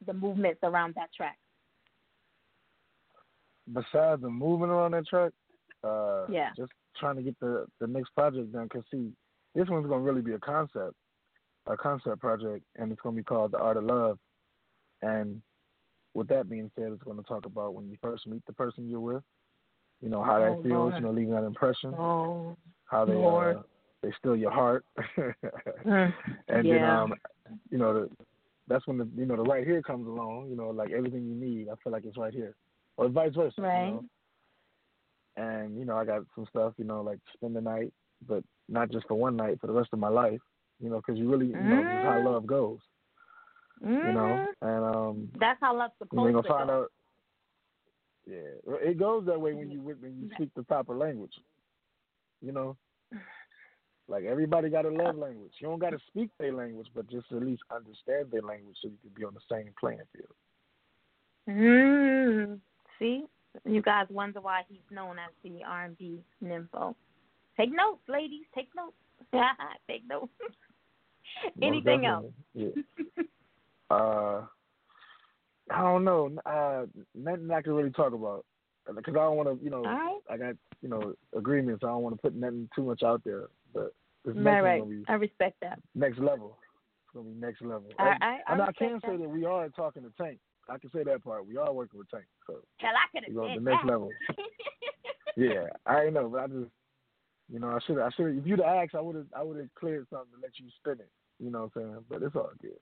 the movements around that track? Besides the movement around that track, uh, Yeah. just trying to get the the next project done. Cause see, this one's gonna really be a concept, a concept project, and it's gonna be called The Art of Love. And with that being said, it's gonna talk about when you first meet the person you're with, you know how Oh, that feels, Lord. you know, leaving that impression, Oh, how they uh, they steal your heart, Mm, and then um, you know, the, that's when the you know the right here comes along. You know, like everything you need, I feel like it's right here, or vice versa. you Right. know? And you know, I got some stuff, you know, like spend the night, but not just for one night, for the rest of my life. You know, because you really, you know, this is how Mm. love goes. You know, Mhm. and um, That's how love's supposed gonna to find go. out. Yeah, it goes that way when you when you speak the proper language. You know, like everybody got a love language. You don't got to speak their language, but just at least understand their language so you can be on the same playing field. Mm. See, you guys wonder why he's known as the R&B nympho. Take notes, ladies. Take notes. Take notes. Anything else? Yeah. uh, I don't know. Uh, nothing I can really talk about because I don't want to. You know, right. I got you know agreements. I don't want to put nothing too much out there. But this next Right, right. gonna be I respect that. next level. It's gonna be next level. I- And- I- I and I can say that. that we are talking to Tank I can say that part. We are working with Tank, so Hell, I could have on the next that. level. Yeah, I know, but I just, you know, I should, I should. If you'd asked, I would have, I would have cleared something to let you spin it. You know what I'm saying? But it's all good.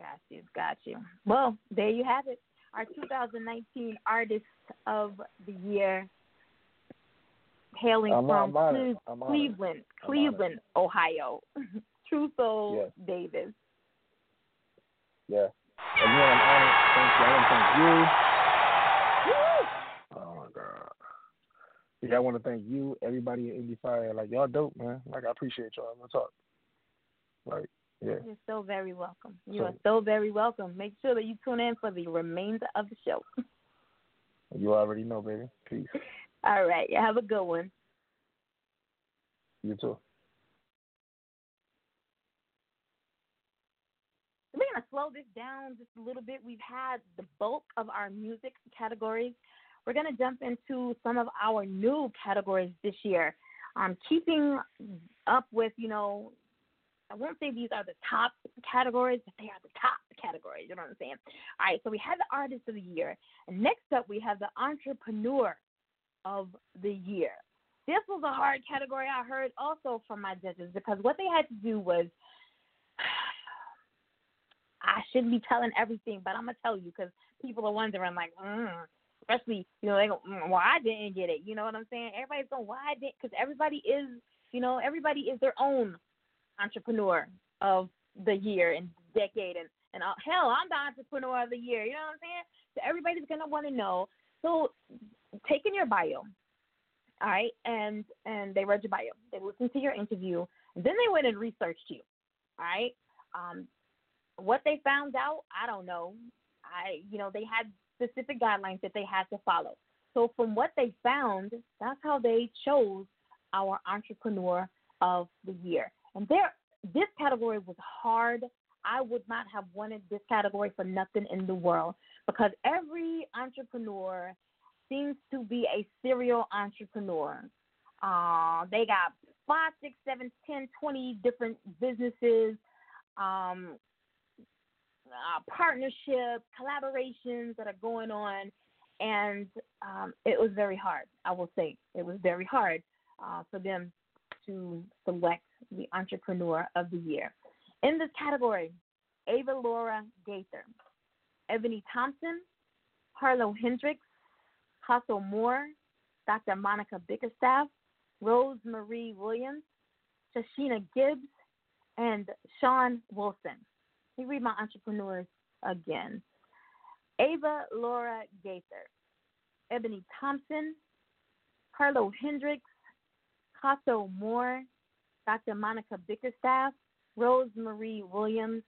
Got you, got you. Well, there you have it. Our 2019 Artist of the Year, hailing I'm- from. Cle-. Cleveland, Cleveland, Ohio. True Soul Yes. Davis. Yeah. Again, I'm honored. Thank you. I want to thank you. Oh my God. Yeah, I want to thank you, everybody at Indie Fire. Like y'all dope, man. Like I appreciate y'all. Let's talk. Like, yeah. You're so very welcome. You are So- so very welcome. Make sure that you tune in for the remainder of the show. You already know, baby. Peace. All right. Have a good one. You too. We're going to slow this down just a little bit. We've had the bulk of our music categories. We're going to jump into some of our new categories this year. Um, keeping up with, you know, I won't say these are the top categories, but they are the top categories. You know what I'm saying? All right, so we have the Artist of the Year. And next up, we have the Entrepreneur of the Year. This was a hard category I heard also from my judges because what they had to do was I shouldn't be telling everything, but I'm gonna tell you because people are wondering, like, mm, especially you know, they go, mm, well, I didn't get it. You know what I'm saying? Everybody's going, why I didn't? Because everybody is, you know, everybody is their own entrepreneur of the year and decade, and and uh, hell, I'm the entrepreneur of the year. You know what I'm saying? So everybody's gonna want to know. So, taking your bio, all right, and and they read your bio, they listened to your interview, then they went and researched you, all right. Um, what they found out, I don't know. I, you know, they had specific guidelines that they had to follow. So from what they found, that's how they chose our entrepreneur of the year. And there, this category was hard. I would not have wanted this category for nothing in the world because every entrepreneur seems to be a serial entrepreneur. Uh, they got five, six, seven, ten, twenty different businesses. Um, uh, partnerships, collaborations that are going on, and um, it was very hard. I will say it was very hard uh, for them to select the entrepreneur of the year. In this category, Ava Laura Gaither, Ebony Thompson, Harlow Hendricks, Hustle Moore, Dr. Monica Bickerstaff, Rose Marie Williams, Shashina Gibbs, and Sean Wilson. Let me read my entrepreneurs again. Ava Laura Gaither, Ebony Thompson, Harlow Hendricks, Casso Moore, Dr. Monica Bickerstaff, Rose Marie Williams,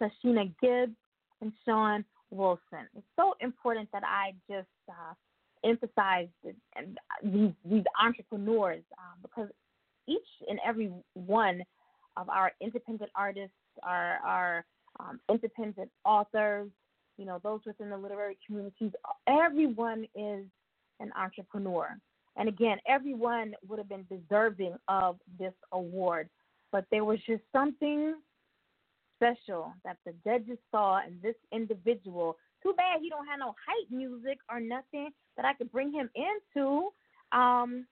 Shashina Gibbs, and Sean Wilson. It's so important that I just uh, emphasize and these these entrepreneurs uh, because each and every one of our independent artists, our our um, independent authors, you know, those within the literary communities, everyone is an entrepreneur. And again, everyone would have been deserving of this award, but there was just something special that the judges saw in this individual. Too bad he don't have no hype music or nothing that I could bring him into. Um,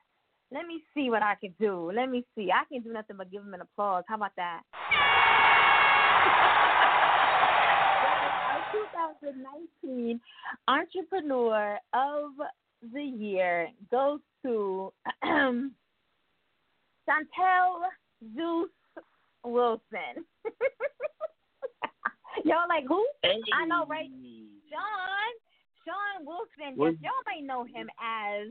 let me see what I could do. Let me see. I can do nothing but give him an applause. How about that? Our 2019 Entrepreneur of the Year goes to Chantel Zeus Wilson. Y'all like who? I know, right? Sean. Sean Wilson. Yes, y'all may know him as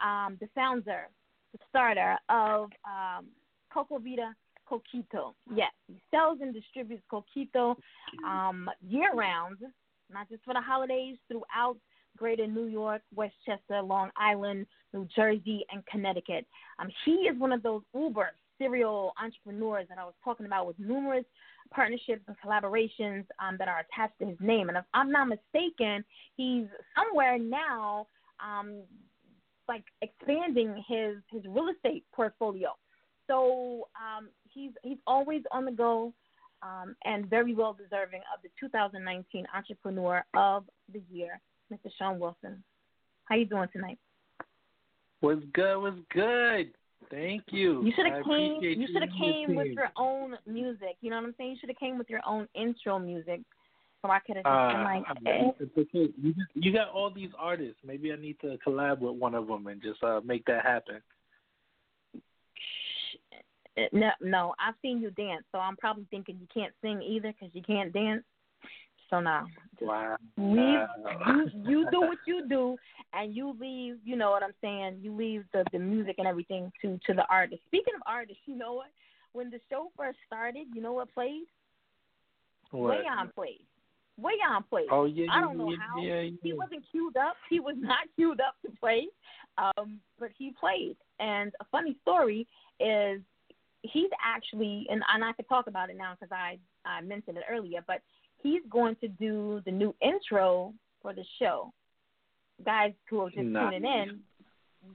um, the founder, the starter of um, Coco Vita Coquito. Yes, he sells and distributes Coquito um, year round, not just for the holidays, throughout greater New York, Westchester, Long Island, New Jersey, and Connecticut. Um, he is one of those uber serial entrepreneurs that I was talking about with numerous partnerships and collaborations um, that are attached to his name. And if I'm not mistaken, he's somewhere now um, like expanding his his real estate portfolio. So um, he's he's always on the go. um, and very well deserving of the 2019 Entrepreneur of the Year, Mr. Sean Wilson. How you doing tonight? Was good, was good. Thank you. You should have came. You should have came with your own music. You know what I'm saying? You should have came with your own intro music, so I could have just Uh, been like, eh. it's okay. You, just- you got all these artists. Maybe I need to collab with one of them and just uh, make that happen. no, no. I've seen you dance, so I'm probably thinking you can't sing either because you can't dance. So now, Wow. leave you you do what you do, and you leave. You know what I'm saying? You leave the the music and everything to to the artist. Speaking of artists, you know what? When the show first started, you know what played? What? Wayon played. Wayon played. Oh, yeah, I don't know yeah, how. yeah, He wasn't queued up. He was not queued up to play, um, but he played. And a funny story is he's actually, and, and I could talk about it now because I I mentioned it earlier, but he's going to do the new intro for the show. Guys who are just Nice. tuning in,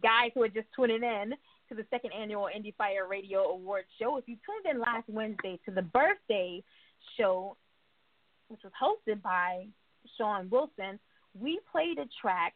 guys who are just tuning in to the second annual Indie Fire Radio Awards show. If you tuned in last Wednesday to the birthday show, which was hosted by Sean Wilson, we played a track,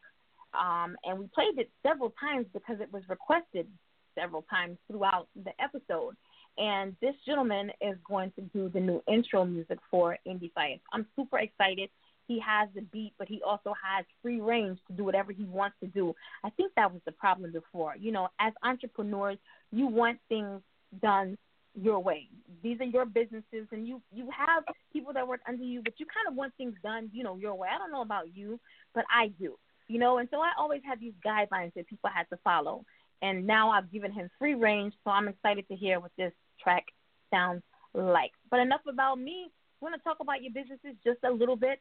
um, and we played it several times because it was requested several times throughout the episode. And this gentleman is going to do the new intro music for Indie Fire. I'm super excited. He has the beat, but he also has free range to do whatever he wants to do. I think that was the problem before. You know, as entrepreneurs, you want things done your way. These are your businesses, and you you have people that work under you, but you kind of want things done, you know, your way. I don't know about you, but I do. You know, and so I always had these guidelines that people had to follow. And now I've given him free range, so I'm excited to hear what this track sounds like. But enough about me. I Want to talk about your businesses just a little bit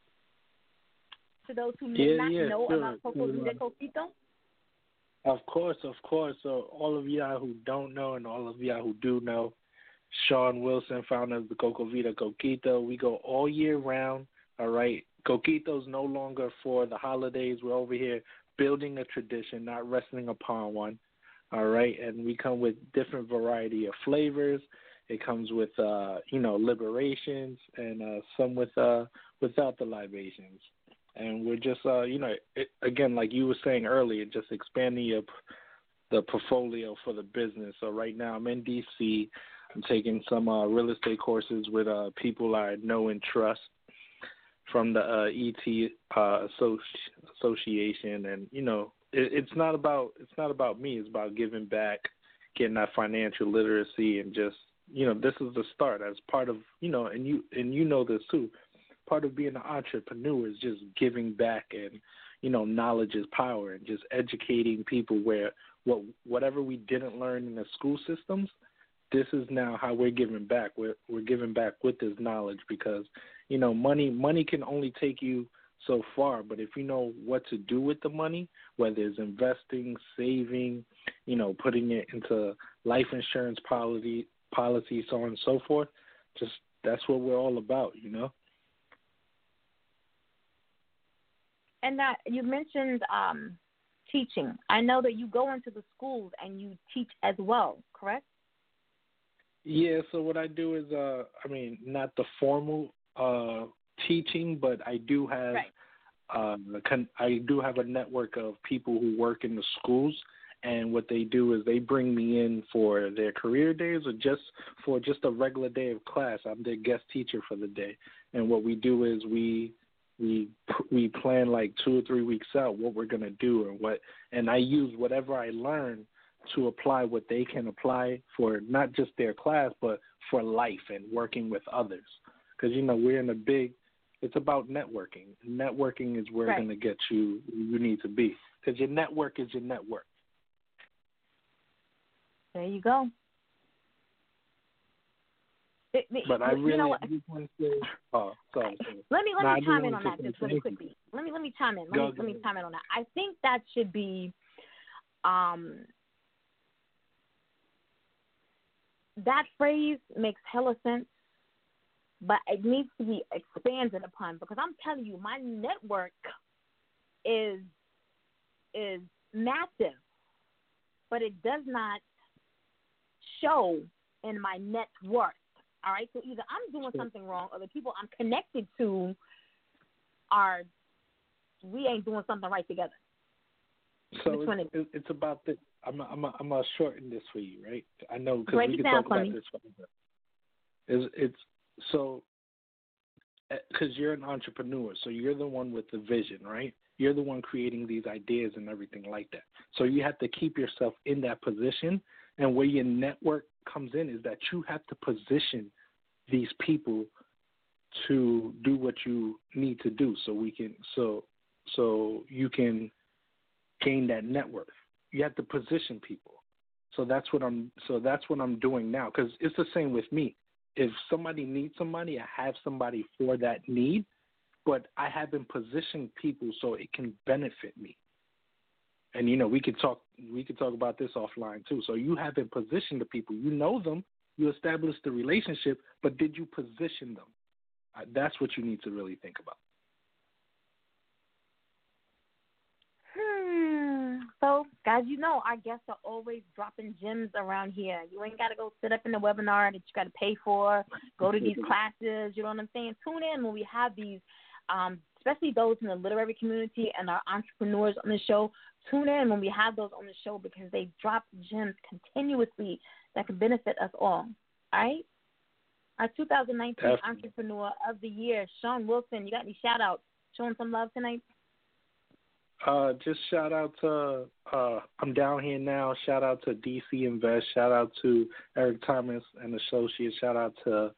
to those who may Yeah, not yeah, know sure, about Coco sure. de Coquito? Of course, of course. So all of y'all who don't know and all of y'all who do know, Sean Wilson, founder of the Coco Vida Coquito. We go all year round. All right. Coquito's no longer for the holidays. We're over here building a tradition, not resting upon one. All right. And we come with different variety of flavors. It comes with uh, you know, liberations and uh some with uh without the libations. And we're just uh, you know, it, again like you were saying earlier, just expanding your the portfolio for the business. So right now I'm in DC. I'm taking some uh, real estate courses with uh, people I know and trust from the uh, ET uh, associ- association, and you know it's not about it's not about me. It's about giving back, getting that financial literacy, and just you know this is the start as part of you know, and you and you know this too. Part of being an entrepreneur is just giving back and you know knowledge is power and just educating people where what whatever we didn't learn in the school systems this is now how we're giving back we're we're giving back with this knowledge because you know money money can only take you so far but if you know what to do with the money whether it's investing saving you know putting it into life insurance policy policy so on and so forth just that's what we're all about you know And that you mentioned um, teaching. I know that you go into the schools and you teach as well, correct? Yeah, so what I do is uh I mean, not the formal uh teaching, but I do have Right. Uh I do have a network of people who work in the schools and what they do is they bring me in for their career days or just for just a regular day of class. I'm their guest teacher for the day. And what we do is we we we plan like 2 or 3 weeks out what we're to do and what and I use whatever I learn to apply what they can apply for not just their class but for life and working with others because you know we're in a big it's about networking networking is where Right. going to get you you need to be because your network is your network There you go. It- it- but I really you know what? Just want to say oh sorry. Let me let No, me in on that just really quickly. Let me let me chime in. Let Go, me go let me in on that. I think that should be um that phrase makes hella sense, but it needs to be expanded upon because I'm telling you, my network is is massive, but it does not show in my net worth. All right, so either I'm doing something wrong, or the people I'm connected to are we ain't doing something right together. So it's, it- it's about this. I'm i I'm i I'm gonna shorten this for you, right? I know because we can talk about me. this forever. It's it's so eh, because you're an entrepreneur, so you're the one with the vision, right? You're the one creating these ideas and everything like that. So you have to keep yourself in that position, and where your network comes in is that you have to position these people to do what you need to do, so we can so so you can gain that network. You have to position people. So that's what I'm. So that's what I'm doing now. Because it's the same with me. If somebody needs somebody, I have somebody for that need, but I haven't positioned people so it can benefit me. And you know, we could talk. We could talk about this offline too. So you haven't positioned the people. You know them. You established the relationship, but did you position them? Uh, That's what you need to really think about. Hmm. So, guys, you know our guests are always dropping gems around here. You ain't got to go sit up in the webinar that you got to pay for, go to these classes. You know what I'm saying? Tune in when we have these, um, especially those in the literary community and our entrepreneurs on the show. Tune in when we have those on the show because they drop gems continuously that can benefit us all. All right? Our 2019 Definitely. Entrepreneur of the Year, Sean Wilson. You got any shout outs? Showing some love tonight? Uh, just shout out to uh, I'm down here now. Shout out to DC Invest. Shout out to Eric Thomas and Associates. Shout out to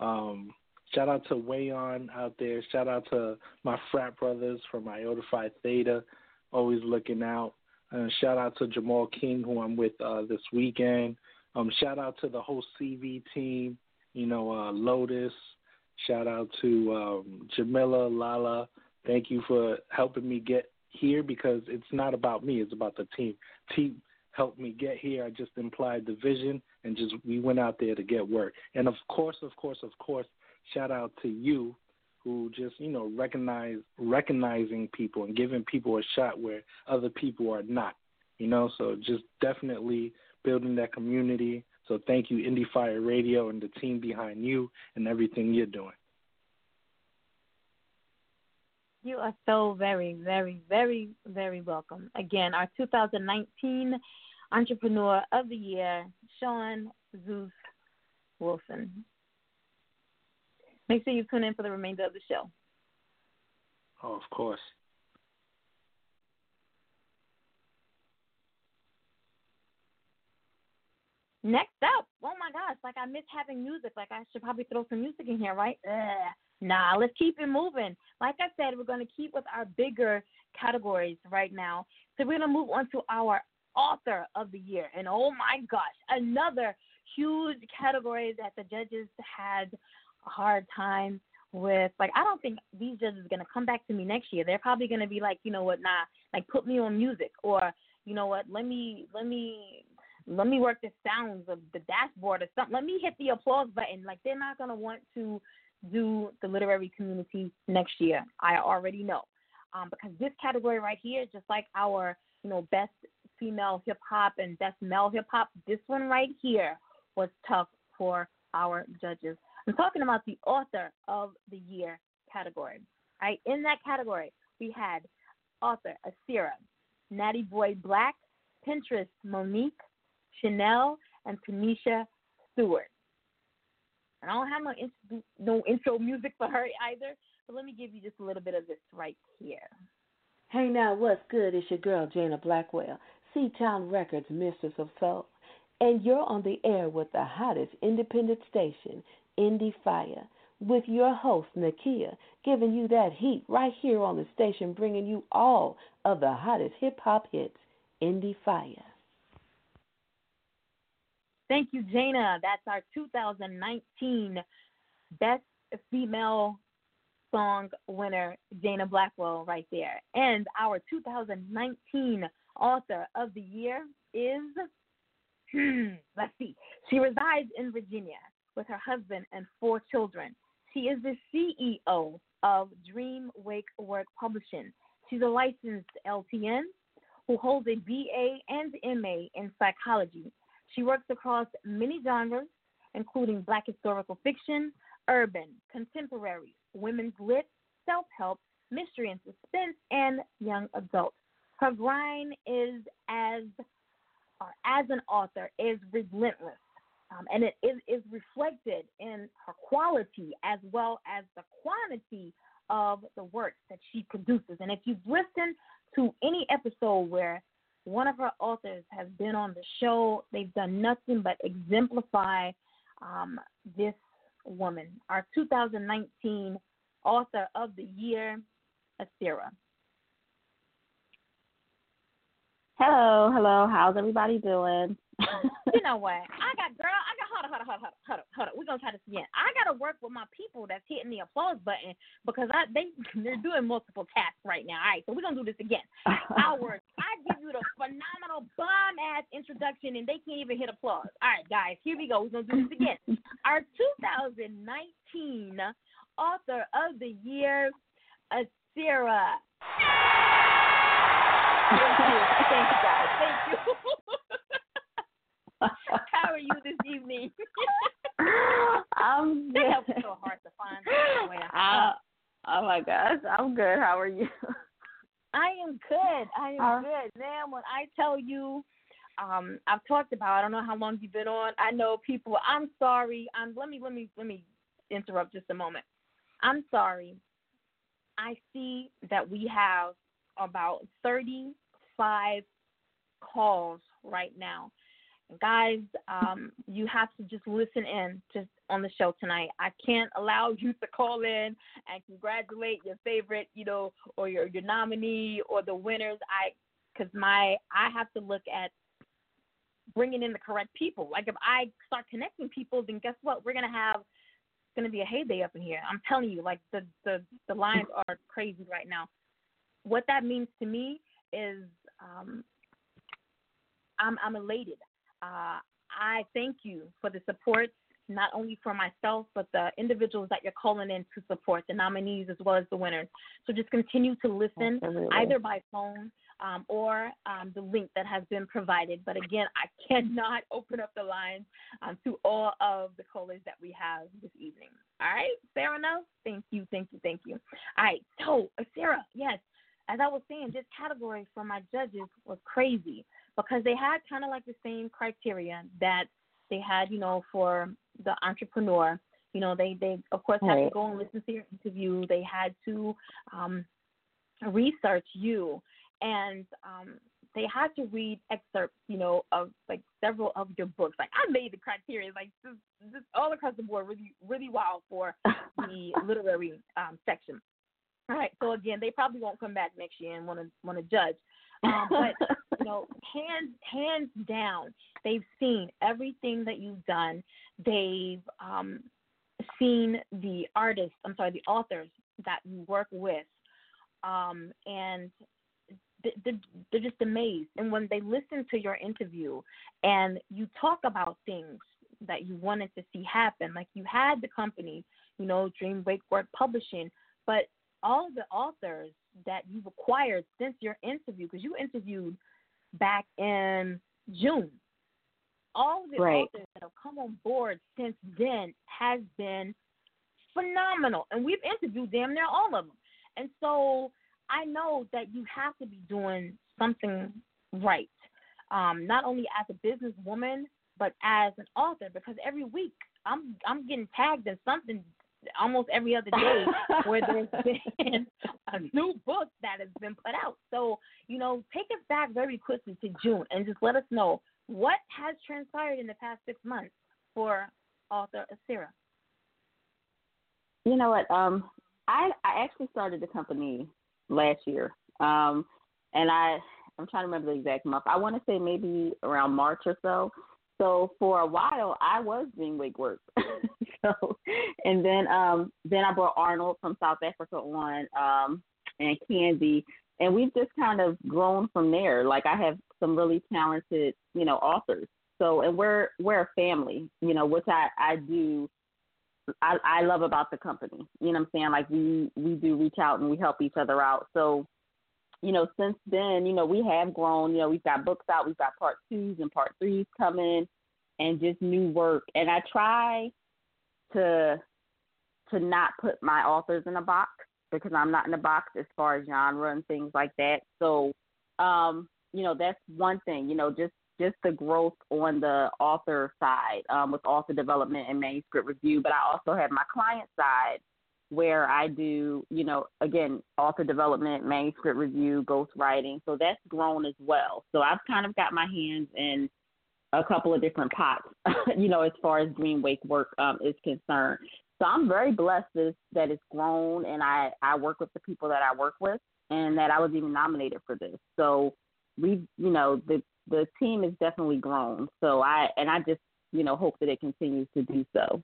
um, shout out to Wayon out there. Shout out to my frat brothers from Iota Phi Theta, always looking out. And shout out to Jamal King, who I'm with uh, this weekend. Um, shout out to the whole CV team. You know, uh, Lotus. Shout out to um, Jamila, Lala. Thank you for helping me get here because it's not about me, it's about the team. Team helped me get here. I just implied the vision and just we went out there to get work. And of course, of course, of course, shout out to you who just, you know, recognize recognizing people and giving people a shot where other people are not. You know, so just definitely building that community. So thank you, Indie Fire Radio and the team behind you and everything you're doing. You are so very, very, very, very welcome. Again, our 2019 Entrepreneur of the Year, Sean Zeus Wilson. Make sure you tune in for the remainder of the show. Oh, of course. Next up, oh my gosh, like I miss having music. Like I should probably throw some music in here, right? Ugh. Nah, let's keep it moving. Like I said, we're going to keep with our bigger categories right now. So we're going to move on to our author of the year. And oh my gosh, another huge category that the judges had a hard time with. Like, I don't think these judges are going to come back to me next year. They're probably going to be like, you know what, nah, like put me on music or, you know what, let me, let me, let me work the sounds of the dashboard or something. Let me hit the applause button. Like, they're not to want to do the literary community next year. I already know. Um, because this category right here, just like our, you know, best female hip hop and best male hip hop, this one right here was tough for our judges. I'm talking about the author of the year category. Right? In that category, we had author Asira, Natty Boy Black, Pinterest Monique, Chanel, and Tanisha Stewart. And I don't have no no intro music for her either, but let me give you just a little bit of this right here. Hey now, what's good? It's your girl Dana Blackwell, C Town Records, Mistress of Soul, and you're on the air with the hottest independent station, Indie Fire, with your host Nakia, giving you that heat right here on the station, bringing you all of the hottest hip hop hits, Indie Fire. Thank you, Dana. That's our 2019 Best Female Song winner, Dana Blackwell, right there. And our 2019 Author of the Year is, hmm, let's see, she resides in Virginia with her husband and four children. She is the CEO of Dream Wake Work Publishing. She's a licensed LTN who holds a BA and MA in psychology. She works across many genres including black historical fiction, urban, contemporary, women's lit, self help, mystery and suspense, and young adult. Her grind is as as an author is relentless. Um, and it is, is reflected in her quality as well as the quantity of the works that she produces. And if you've listened to any episode where one of her authors has been on the show, they've done nothing but exemplify um, this woman, our 2019 author of the year, Asira. Hello, hello. How's everybody doing? you know what? I got girl. I got hold on, hold on, hold on, hold on, hold on. We're gonna try this again. I gotta work with my people that's hitting the applause button because I they they're doing multiple tasks right now. All right, so we're gonna do this again. Howard, I give you the phenomenal bomb ass introduction and they can't even hit applause. All right, guys, here we go. We're gonna do this again. Our 2019 author of the year, Asira. Thank you. Thank you, guys. Thank you. How are you this evening? I'm That good. helps so hard to find. Anyway, Uh, oh my gosh, I'm good. How are you? I am good. I am Uh, good. Man, when I tell you, um, I've talked about. I don't know how long you've been on. I know people. I'm sorry. I'm. Let me. Let me. Let me interrupt just a moment. I'm sorry. I see that we have about 35 calls right now. Guys, um, you have to just listen in just on the show tonight. I can't allow you to call in and congratulate your favorite, you know, or your your nominee or the winners. I because my I have to look at bringing in the correct people. Like if I start connecting people, then guess what? We're gonna have it's gonna be a heyday up in here. I'm telling you, like the the the lines are crazy right now. What that means to me is um, I'm I'm elated. Uh, I thank you for the support, not only for myself, but the individuals that you're calling in to support, the nominees as well as the winners. So just continue to listen Absolutely. either by phone um, or um, the link that has been provided. But again, I cannot open up the lines um, to all of the callers that we have this evening. All right, fair enough? Thank you, thank you, thank you. All right, so uh, Sarah, yes, as I was saying, this category for my judges was crazy because they had kind of like the same criteria that they had, you know, for the entrepreneur. You know, they they of course had to go and listen to your interview. They had to um, research you, and um, they had to read excerpts, you know, of like several of your books. Like I made the criteria, like just, just all across the board, really really wild for the literary um, section. All right, so again, they probably won't come back next year and want to want to judge. Um, but you know, hands hands down, they've seen everything that you've done. They've um, seen the artists, I'm sorry, the authors that you work with, um, and th- th- they're just amazed. And when they listen to your interview and you talk about things that you wanted to see happen, like you had the company, you know, Dream Wake Work Publishing, but all the authors that you've acquired since your interview, because you interviewed back in June, all the Right. authors that have come on board since then has been phenomenal. And we've interviewed damn near all of them. And so I know that you have to be doing something right, um, not only as a businesswoman, but as an author, because every week I'm I'm getting tagged in something almost every other day where there's been a new book that has been put out. So, you know, take us back very quickly to June and just let us know what has transpired in the past six months for author Asira. You know what? Um, I I actually started the company last year. Um, and I I'm trying to remember the exact month. I want to say maybe around March or so. So for a while, I was doing wig work. so, and then um, then I brought Arnold from South Africa on, um, and Candy, and we've just kind of grown from there. Like I have some really talented, you know, authors. So, and we're we're a family, you know, which I I do. I, I love about the company. You know what I'm saying? Like we we do reach out and we help each other out. So, you know, since then, you know, we have grown. You know, we've got books out. We've got part twos and part threes coming. and just new work. And I try to to not put my authors in a box because I'm not in a box as far as genre and things like that. So, um, you know, that's one thing. You know, just just the growth on the author side um, with author development and manuscript review. But I also have my client side where I do, you know, again, author development, manuscript review, ghostwriting. So that's grown as well. So I've kind of got my hands in a couple of different pots, you know, as far as Dream Wake work um, is concerned. So I'm very blessed that, that it's grown and I, I work with the people that I work with and that I was even nominated for this. So we, you know, the, the team has definitely grown. So I, and I just, you know, hope that it continues to do so.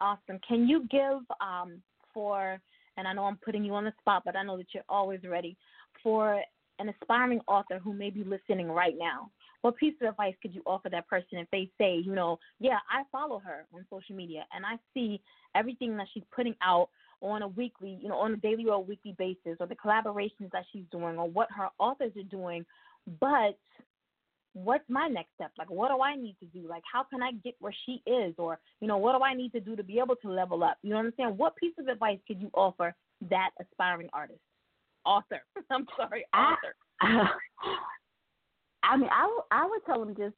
Awesome. Can you give um, for, and I know I'm putting you on the spot, but I know that you're always ready, for an aspiring author who may be listening right now, what piece of advice could you offer that person if they say, you know, yeah, I follow her on social media and I see everything that she's putting out on a weekly, you know, on a daily or a weekly basis, or the collaborations that she's doing, or what her authors are doing, but what's my next step? Like, what do I need to do? Like, how can I get where she is? Or, you know, what do I need to do to be able to level up? You know what I'm saying? What piece of advice could you offer that aspiring artist? Author. I'm sorry, author. I, I mean, I, w- I would tell them just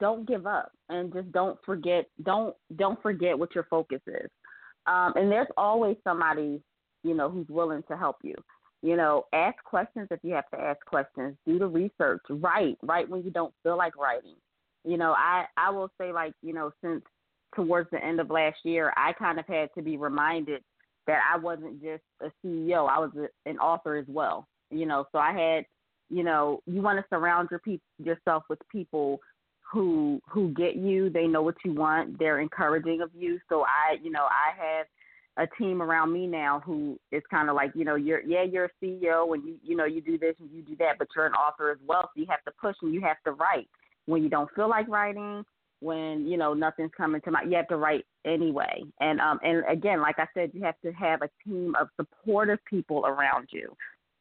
don't give up and just don't forget don't don't forget what your focus is. Um, and there's always somebody, you know, who's willing to help you. You know, ask questions if you have to ask questions. Do the research. Write. Write when you don't feel like writing. You know, I I will say like you know since towards the end of last year, I kind of had to be reminded that I wasn't just a CEO. I was a, an author as well. You know, so I had, you know, you want to surround your pe- yourself with people who who get you. They know what you want. They're encouraging of you. So I, you know, I have a team around me now who is kind of like, you know, you're yeah, you're a CEO and you you know you do this and you do that, but you're an author as well. So you have to push and you have to write when you don't feel like writing. When you know nothing's coming to mind, you have to write anyway. And um and again, like I said, you have to have a team of supportive people around you,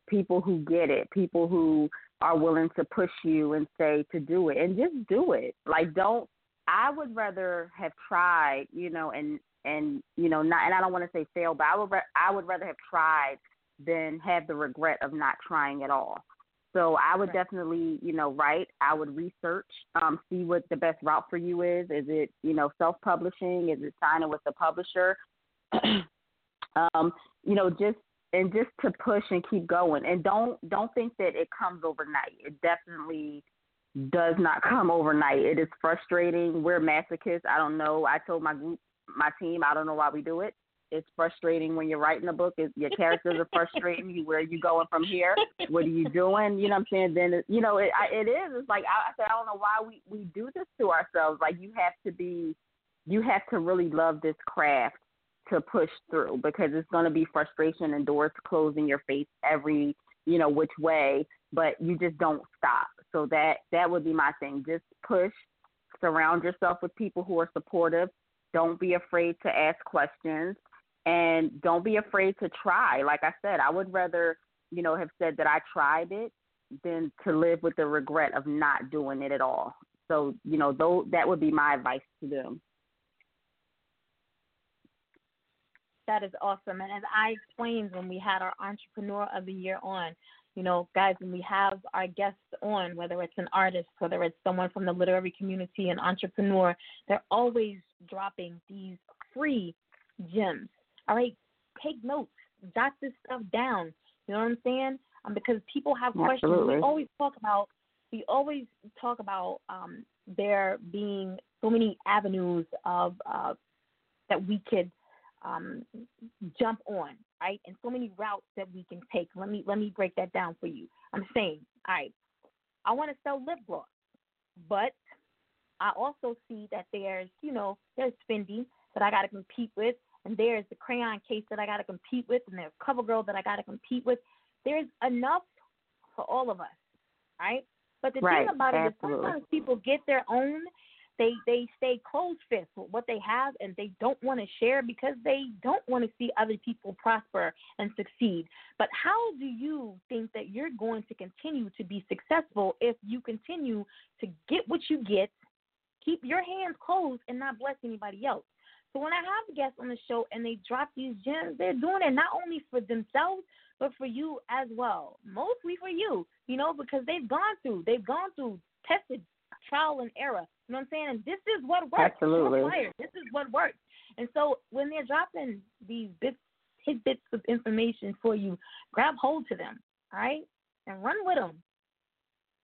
people who get it, people who are willing to push you and say to do it and just do it. Like don't I would rather have tried, you know, and and you know not and I don't want to say fail, but I would re- I would rather have tried than have the regret of not trying at all. So I would definitely, you know, write. I would research, um, see what the best route for you is. Is it, you know, self-publishing? Is it signing with a publisher? um, you know, just and just to push and keep going and don't don't think that it comes overnight it definitely does not come overnight it is frustrating we're masochists i don't know i told my group my team i don't know why we do it. It's frustrating when you're writing a book it, your characters are frustrating you where are you going from here? What are you doing? You know what i'm saying? Then it, you know it I, it is it's like I, I said i don't know why we we do this to ourselves like you have to be you have to really love this craft to push through because it's going to be frustration and doors closing your face every you know which way but you just don't stop. So that that would be my thing just push surround yourself with people who are supportive don't be afraid to ask questions and don't be afraid to try. Like i said i would rather you know have said that i tried it than to live with the regret of not doing it at all. So you know though that would be my advice to them. That is awesome. And as I explained when we had our Entrepreneur of the Year on, you know, guys, when we have our guests on, whether it's an artist, whether it's someone from the literary community, an entrepreneur, they're always dropping these free gems. All right, take notes, jot this stuff down. You know what I'm saying? Um, because people have questions. Absolutely. We always talk about we always talk about um, there being so many avenues of uh, that we could um, jump on, right? And so many routes that we can take. Let me let me break that down for you. I'm saying, all right, I want to sell lip gloss, but I also see that there's, you know, there's Fenty that I got to compete with, and there's the crayon case that I got to compete with, and there's CoverGirl that I got to compete with. There's enough for all of us, right? But the Right, thing about it is sometimes people get their own, they they stay closed fist with what they have and they don't want to share because they don't want to see other people prosper and succeed. But how do you think that you're going to continue to be successful if you continue to get what you get, keep your hands closed and not bless anybody else? So when I have guests on the show and they drop these gems, they're doing it not only for themselves but for you as well. Mostly for you, you know, because they've gone through, they've gone through tested trial and error. You know what I'm saying? And this is what works. Absolutely. This is what works. And so when they're dropping these bits, tidbits of information for you, grab hold to them, all right, and run with them,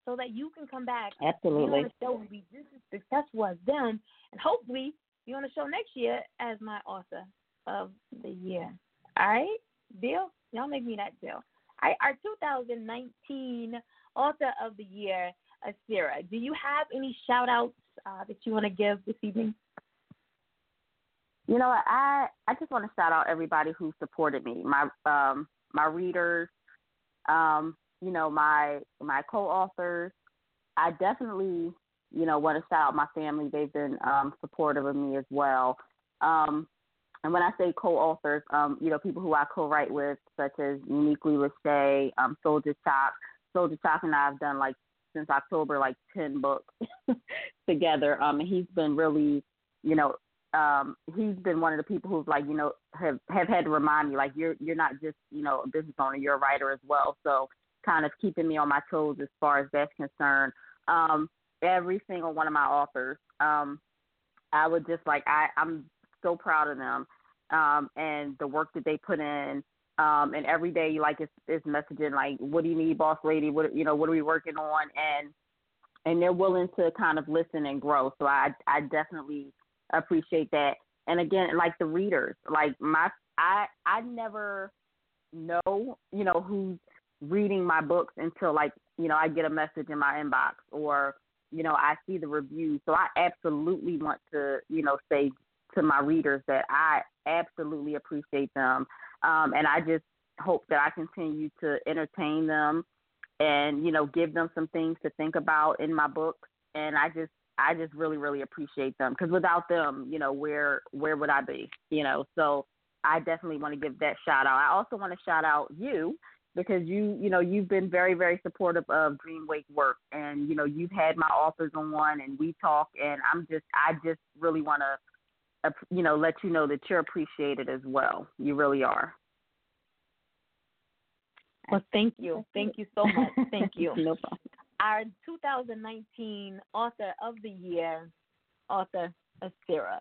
so that you can come back. Absolutely. The show and be just as successful as them, and hopefully be on the show next year as my author of the year. All right, deal. Y'all make me that deal. All right, our 2019 author of the year Asira. Do you have any shout outs uh, that you want to give this evening? You know, I I just want to shout out everybody who supported me, my um my readers, um, you know, my my co-authors. I definitely, you know, want to shout out my family. They've been um supportive of me as well. Um and when I say co-authors, um, you know, people who I co-write with, such as Uniquely Lachey, um, Soldier Chop. Soldier Chop and I have done like since October, like ten books together. Um, and he's been really, you know, um, he's been one of the people who's like, you know, have have had to remind me like you're you're not just you know a business owner, you're a writer as well. So kind of keeping me on my toes as far as that's concerned. Um, every single one of my authors, um, I would just like I I'm so proud of them um, and the work that they put in. Um, and every day, like it's, it's messaging like, "What do you need, boss lady? What you know? What are we working on?" And and they're willing to kind of listen and grow. So I I definitely appreciate that. And again, like the readers, like my I I never know you know who's reading my books until like you know I get a message in my inbox or you know I see the reviews. So I absolutely want to you know say to my readers that I absolutely appreciate them. Um, and I just hope that I continue to entertain them and, you know, give them some things to think about in my books. And I just, I just really, really appreciate them because without them, you know, where, where would I be? You know, so I definitely want to give that shout out. I also want to shout out you because you, you know, you've been very, very supportive of Dream Wake Work, and you know, you've had my authors on one, and we talk, and I'm just, I just really want to you know, let you know that you're appreciated as well. You really are. Well, thank you. Thank you so much. Thank you. no problem. Our 2019 Author of the Year, author Asira.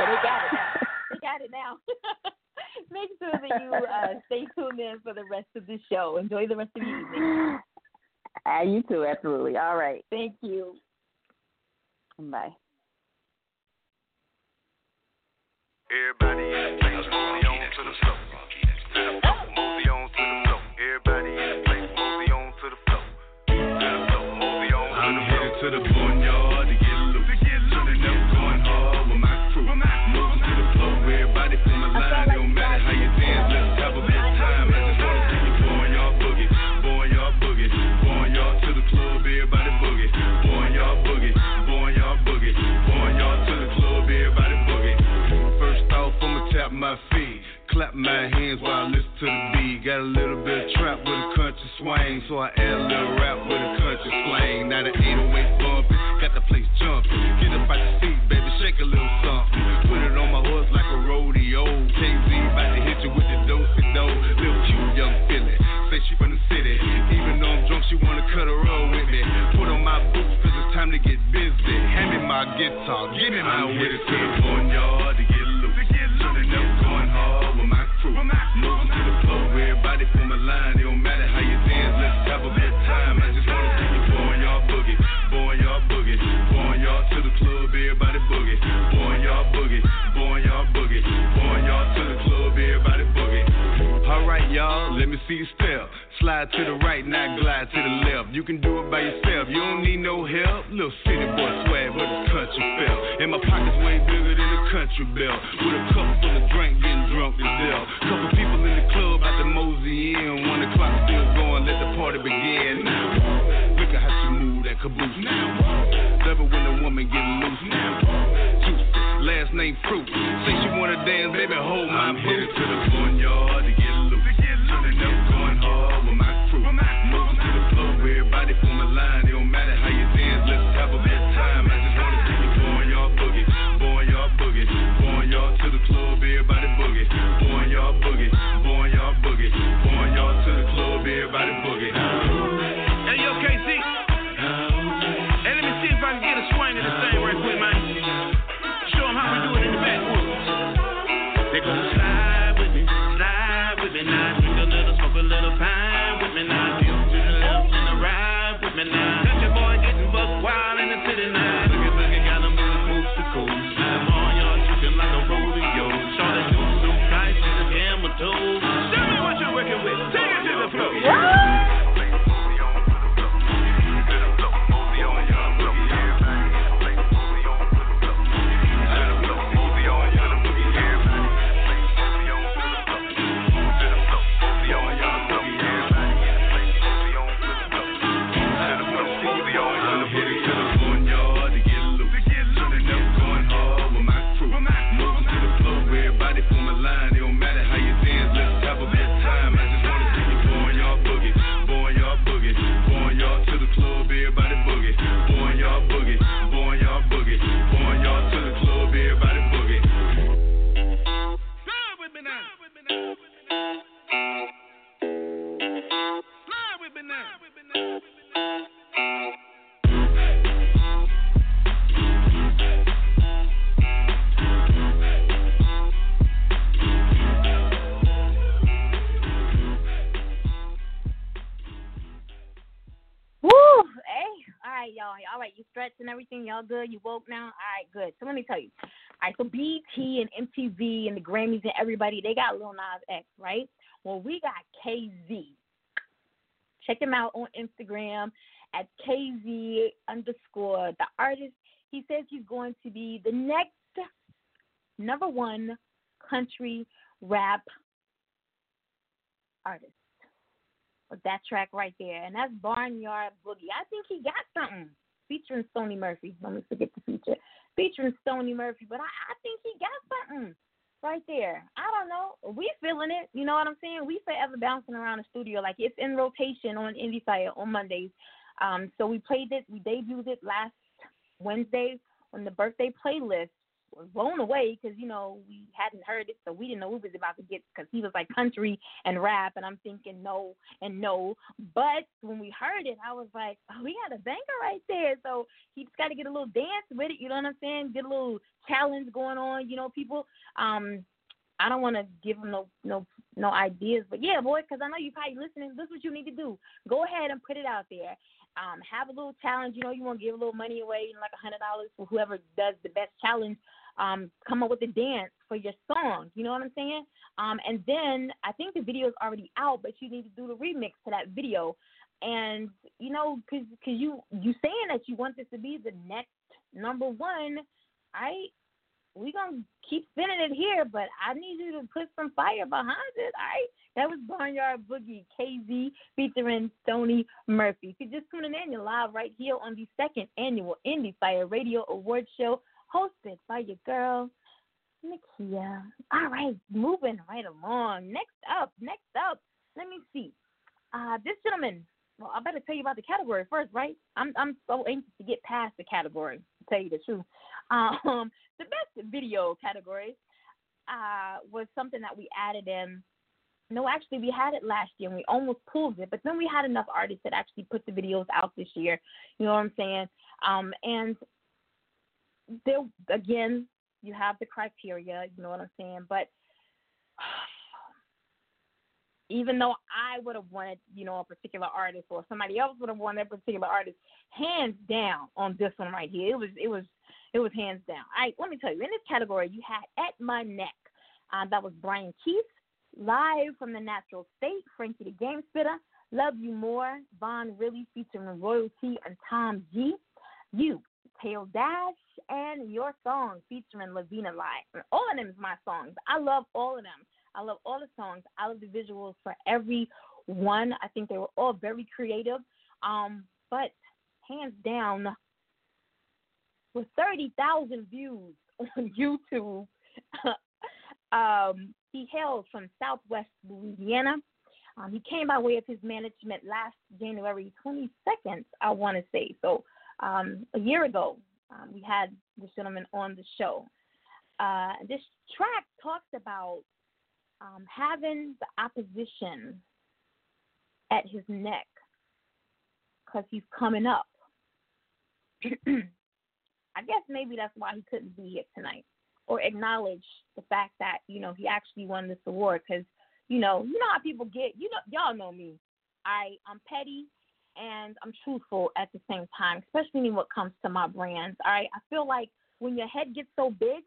Oh, they got it now. They got it now. Make sure that you uh, stay tuned in for the rest of the show. Enjoy the rest of the evening. Uh, you too, absolutely. All right. Thank you. Bye. Everybody in the place, on to the floor. Clap my hands while I listen to the beat. Got a little bit of trap with a country swing, so I add a little rap with a country slang. Now the 808 bumping, got the place jumping. Get up out the seat, baby, shake a little something. Put it on my horse like a rodeo. KZ about to hit you with the dosey do. Little cute young Philly, say she from the city. Even though I'm drunk, she wanna cut a roll with me. Put on my boots, cause it's time to get busy. Hand me my guitar, give me my whiskey. to the line. It don't matter how you dance, let's have a good time. I just wanna see you boneyard boogie, boneyard boogie, boneyard to the club, everybody boogie, boneyard boogie, boneyard boogie, boneyard to the club, everybody boogie. Alright, y'all, let me see you step. Slide to the right, now glide to the left. You can do it by yourself, you don't need no help. Little city boy swag, but it's country feel. And my pockets way bigger than a country belt. With a cup full of drink, getting drunk as hell. Couple people in the club at the mosey in. One o'clock still going, let the party begin. Now, look at how she move that caboose. Love it when a woman get loose. Now, Juicy, last name fruit. Say she wanna dance, baby, hold my boot. to the barnyard And everything. Y'all good? You woke now? All right, good. So let me tell you. All right, so BT and MTV and the Grammys and everybody, they got Lil Nas X, right? Well, we got KZ. Check him out on Instagram at KZ underscore the artist. He says he's going to be the next number one country rap artist with that track right there, and that's Barnyard Boogie. I think he got something featuring Stony Murphy. Let me forget the feature featuring Stony Murphy, but I, I think he got something right there. I don't know. We feeling it. You know what I'm saying? We forever bouncing around the studio like it's in rotation on Indie Fire on Mondays. Um, so we played it. We debuted it last Wednesday on the birthday playlist. Was blown away because you know we hadn't heard it, so we didn't know we was about to get because he was like country and rap, and I'm thinking no and no. But when we heard it, I was like, oh, we got a banger right there. So he just got to get a little dance with it. You know what I'm saying? Get a little challenge going on. You know, people. Um, I don't want to give him no no no ideas, but yeah, boy, because I know you probably listening. This is what you need to do. Go ahead and put it out there. Um, have a little challenge. You know, you want to give a little money away, you know, like a hundred dollars for whoever does the best challenge. Um, come up with a dance for your song. You know what I'm saying? Um, and then I think the video is already out, but you need to do the remix to that video. And you know, cause, cause you you saying that you want this to be the next number one, I we gonna keep spinning it here, but I need you to put some fire behind it. All right, that was Barnyard Boogie KZ featuring Stony Murphy. If you're just tuning in, you're live right here on the second annual Indie Fire Radio Award Show, hosted by your girl Nikia. All right, moving right along. Next up, next up, let me see. Uh, this gentleman. Well, I better tell you about the category first, right? I'm I'm so anxious to get past the category. To tell you the truth, um, the best video category uh, was something that we added in. No, actually, we had it last year and we almost pulled it, but then we had enough artists that actually put the videos out this year. You know what I'm saying? Um, and there again, you have the criteria. You know what I'm saying? But even though I would have wanted, you know, a particular artist or somebody else would have wanted a particular artist, hands down on this one right here, it was it was it was hands down. Right, let me tell you, in this category, you had At My Neck. Um, that was Brian Keith, live from the Natural State, Frankie the Game Spitter, Love You More, Von Really featuring Royalty and Tom G. You, Tail Dash, and Your Song featuring Lavina Lai. All of them is my songs. I love all of them. I love all the songs. I love the visuals for every one. I think they were all very creative. Um, but hands down, with 30,000 views on YouTube. um, he hails from Southwest Louisiana. Um, he came by way of his management last January 22nd, I want to say. So um, a year ago, um, we had this gentleman on the show. Uh, this track talks about um, having the opposition at his neck because he's coming up. I guess maybe that's why he couldn't be here tonight or acknowledge the fact that you know he actually won this award because you know you know how people get you know y'all know me I I'm petty and I'm truthful at the same time especially when it comes to my brands all right I feel like when your head gets so big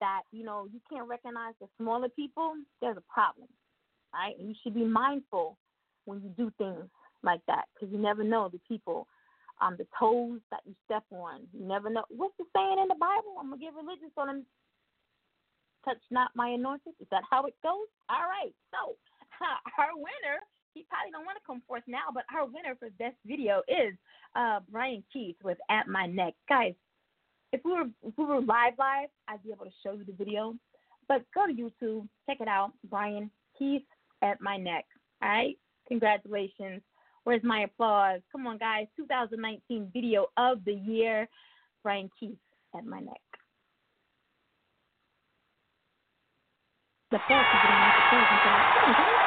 that you know you can't recognize the smaller people there's a problem all right and you should be mindful when you do things like that because you never know the people um the toes that you step on you never know what's the saying in the bible i'm gonna get religious on them touch not my anointed. Is that how it goes? All right. So our winner, he probably don't want to come forth now, but our winner for best video is uh, Brian Keith with At My Neck. Guys, if we were if we were live live, I'd be able to show you the video. But go to YouTube, check it out. Brian Keith at my neck. All right. Congratulations. Where's my applause? Come on, guys. 2019 video of the year. Brian Keith at my neck. The fourth is getting the fourth and saying,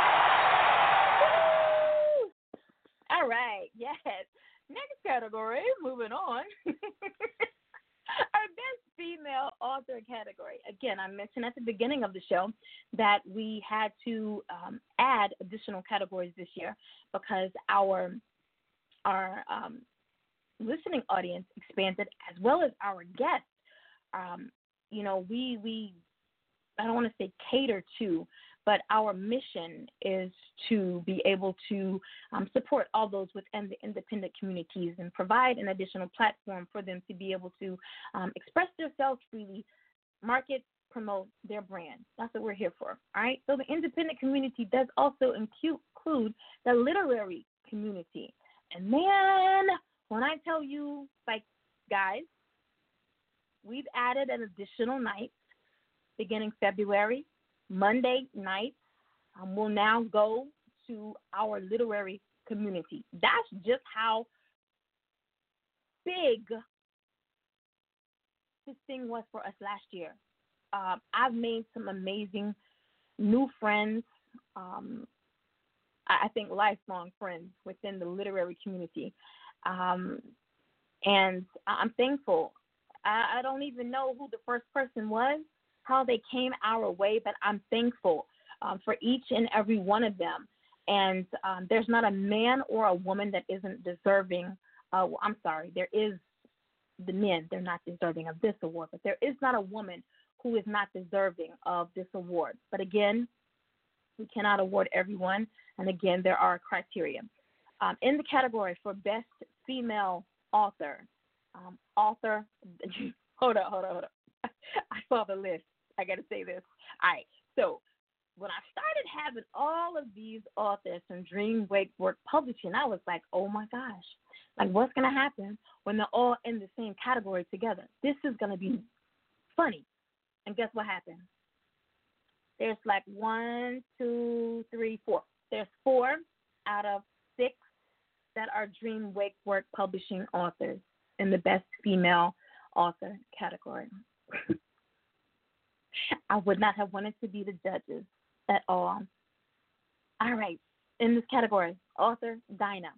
All right, yes. Next category, moving on. Our best female author category. Again, I mentioned at the beginning of the show that we had to um, add additional categories this year because our our um, listening audience expanded as well as our guests. Um, you know, we we I don't want to say cater to, but our mission is to be able to um, support all those within the independent communities and provide an additional platform for them to be able to um, express themselves freely, market, promote their brand. That's what we're here for. All right. So the independent community does also include the literary community. And man, when I tell you, like, guys, we've added an additional night beginning February. Monday night, um, will now go to our literary community. That's just how big this thing was for us last year. Uh, I've made some amazing new friends. Um, I think lifelong friends within the literary community. Um, and I'm thankful. I, I don't even know who the first person was, how they came our way, but I'm thankful um, for each and every one of them. And um, there's not a man or a woman that isn't deserving. Uh, I'm sorry, there is the men, they're not deserving of this award, but there is not a woman who is not deserving of this award. But again, we cannot award everyone. And again, there are criteria. Um, in the category for Best Female Author, um, author, hold up, hold up, hold up. I saw the list. I got to say this. All right. So when I started having all of these authors from Dream Wake Work Publishing, I was like, oh my gosh, like what's going to happen when they're all in the same category together? This is going to be funny. And guess what happened? There's like one, two, three, four. There's four out of six that are Dream Wake Work Publishing authors in the Best Female Author category. I would not have wanted to be the judges at all. All right, in this category, author Dinah,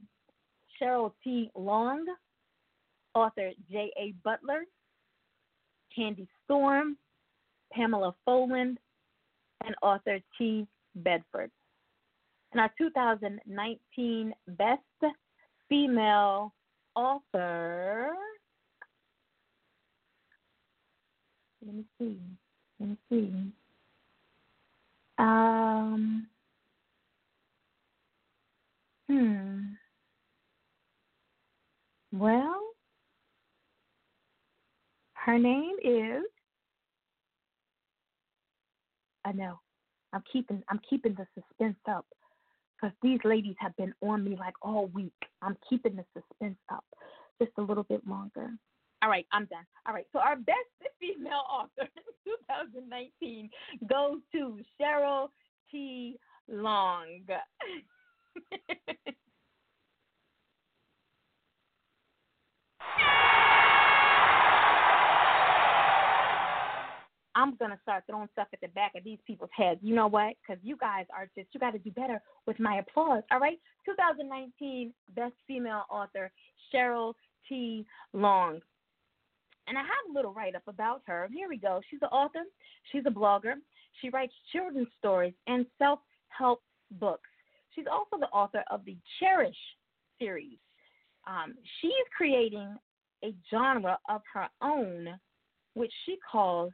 Cheryl T. Long, author J.A. Butler, Candy Storm, Pamela Foland, and author T. Bedford. And our 2019 Best Female Author. Let me see. Let me see. Um. Hmm. Well, her name is. I know. I'm keeping. I'm keeping the suspense up because these ladies have been on me like all week. I'm keeping the suspense up. All right, I'm done. All right, so our best female author in 2019 goes to Cheryl T. Long. I'm gonna start throwing stuff at the back of these people's heads. You know what? Because you guys are just you got to do better with my applause. All right, 2019 Best Female Author Cheryl T. Long. And I have a little write up about her. Here we go. She's an author. She's a blogger. She writes children's stories and self help books. She's also the author of the Cherish series. Um, she's creating a genre of her own, which she calls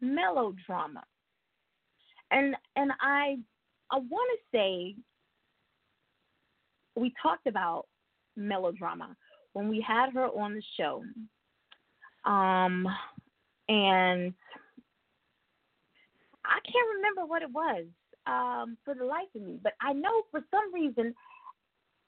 melodrama. And and I I want to say we talked about melodrama when we had her on the show. Um, and I can't remember what it was um, for the life of me, but I know for some reason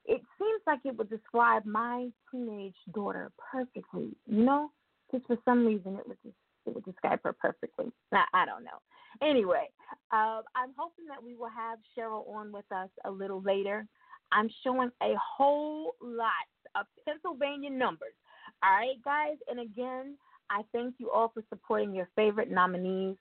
it seems like it would describe my teenage daughter perfectly. You know, just for some reason it would just it would describe her perfectly. I, I don't know. Anyway, uh, I'm hoping that we will have Cheryl on with us a little later. I'm showing a whole lot of Pennsylvania numbers. All right, guys. And again, I thank you all for supporting your favorite nominees,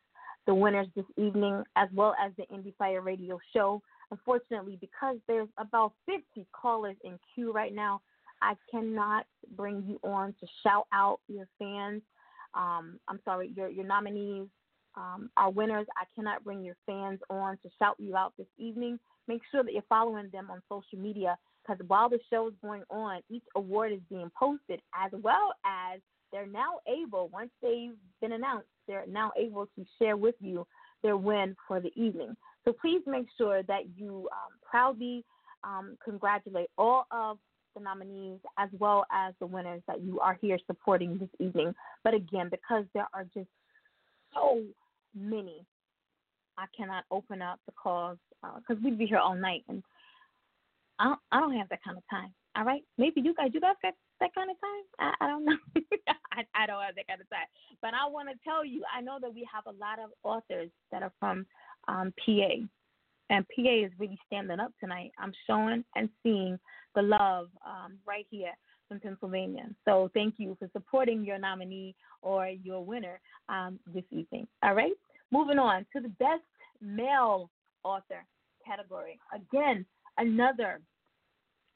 the winners this evening, as well as the Indie Fire Radio show. Unfortunately, because there's about 50 callers in queue right now, I cannot bring you on to shout out your fans. Um, I'm sorry, your your nominees, um, our winners. I cannot bring your fans on to shout you out this evening. Make sure that you're following them on social media because while the show is going on, each award is being posted as well as they're now able, once they've been announced, they're now able to share with you their win for the evening. So please make sure that you um, proudly um, congratulate all of the nominees as well as the winners that you are here supporting this evening. But again, because there are just so many, I cannot open up the calls because uh, we'd be here all night, and I don't, I don't have that kind of time. All right, maybe you guys, you guys got that kind of time. I, I don't know. I, I don't have that kind of time. But I want to tell you, I know that we have a lot of authors that are from um, PA, and PA is really standing up tonight. I'm showing and seeing the love um, right here from Pennsylvania. So thank you for supporting your nominee or your winner um, this evening. All right, moving on to the best male author category. Again, another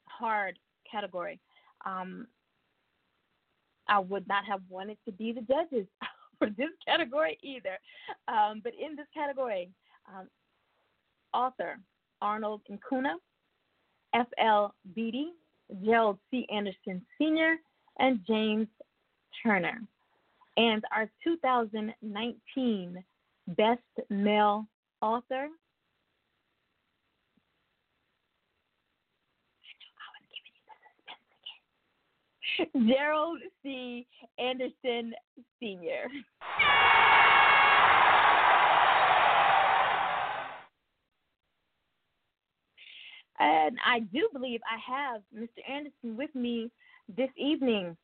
hard category. Um, I would not have wanted to be the judges for this category either. Um, but in this category, um, author Arnold Acuña, F.L. Beatty, Gerald C. Anderson Sr., and James Turner. And our 2019 Best Male Author Gerald C. Anderson Sr. And I do believe I have Mr. Anderson with me this evening.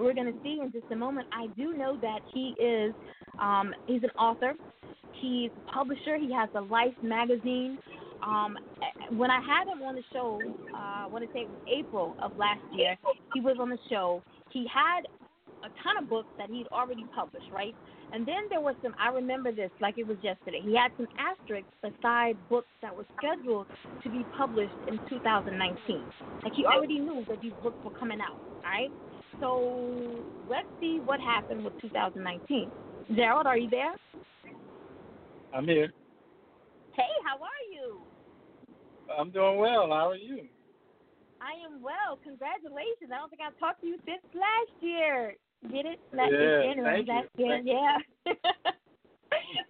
We're going to see in just a moment. I do know that he is um, he's an author. He's a publisher. He has a Life magazine. Um, when I had him on the show, uh, I want to say it was April of last year, he was on the show. He had a ton of books that he'd already published, right? And then there was some, I remember this like it was yesterday. He had some asterisks beside books that were scheduled to be published in 2019. Like he already knew that these books were coming out, all right? So let's see what happened with 2019. Gerald, are you there? I'm here. Hey, how are you? I'm doing well. How are you? I am well. Congratulations. I don't think I've talked to you since last year. Get it? Last yeah, year, thank last you. year, yeah.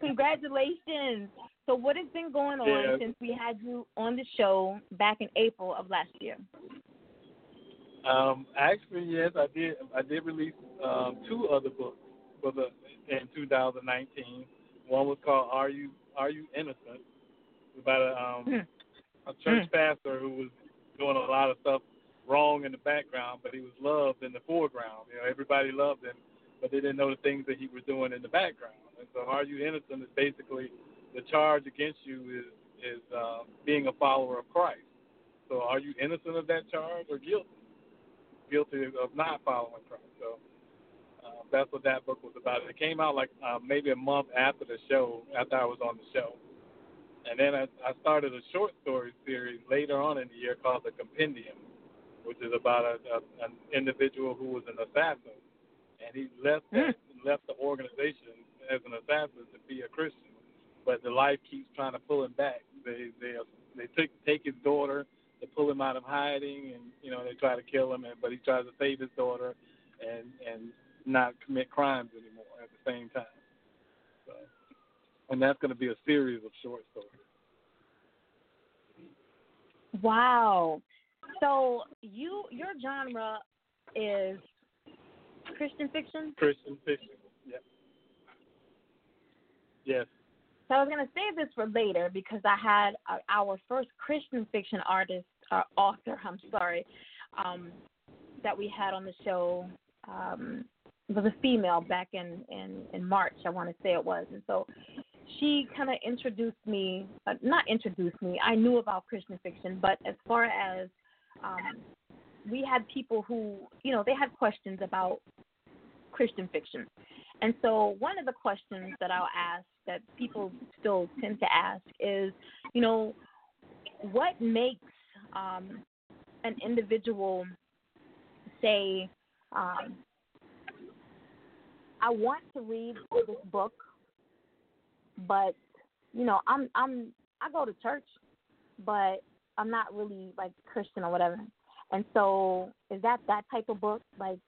Congratulations. So, what has been going on Yeah. since we had you on the show back in April of last year? Um, actually, yes, I did. I did release um, two other books for the in 2019. One was called "Are You Are You Innocent?" about a, um, a church pastor who was doing a lot of stuff wrong in the background, but he was loved in the foreground. You know, everybody loved him, but they didn't know the things that he was doing in the background. And so, "Are You Innocent?" is basically the charge against you is is uh, being a follower of Christ. So, are you innocent of that charge or guilty? guilty of not following Christ. So uh, that's what that book was about. It came out like uh, maybe a month after the show, after I was on the show. And then I, I started a short story series later on in the year called The Compendium, which is about a, a, an individual who was an assassin, and he left hmm. that, left the organization as an assassin to be a Christian, but the life keeps trying to pull him back. They they they take take his daughter to pull him out of hiding, and you know they try to kill him, and but he tries to save his daughter, and and not commit crimes anymore at the same time. And that's going to be a series of short stories. Wow. So you your genre is Christian fiction? Christian fiction. Yep. Yes. So I was gonna save this for later because I had uh, our first Christian fiction artist, uh, author. I'm sorry, um, that we had on the show um, was a female back in in in March. I want to say it was, and so she kind of introduced me. Uh, not introduced me. I knew about Christian fiction, but as far as um, we had people who, you know, they had questions about Christian fiction. And so one of the questions that I'll ask that people still tend to ask is, you know, what makes um, an individual say, um, I want to read this book, but you know, I'm I'm I go to church, but I'm not really like Christian or whatever. And so, is that that type of book? Like,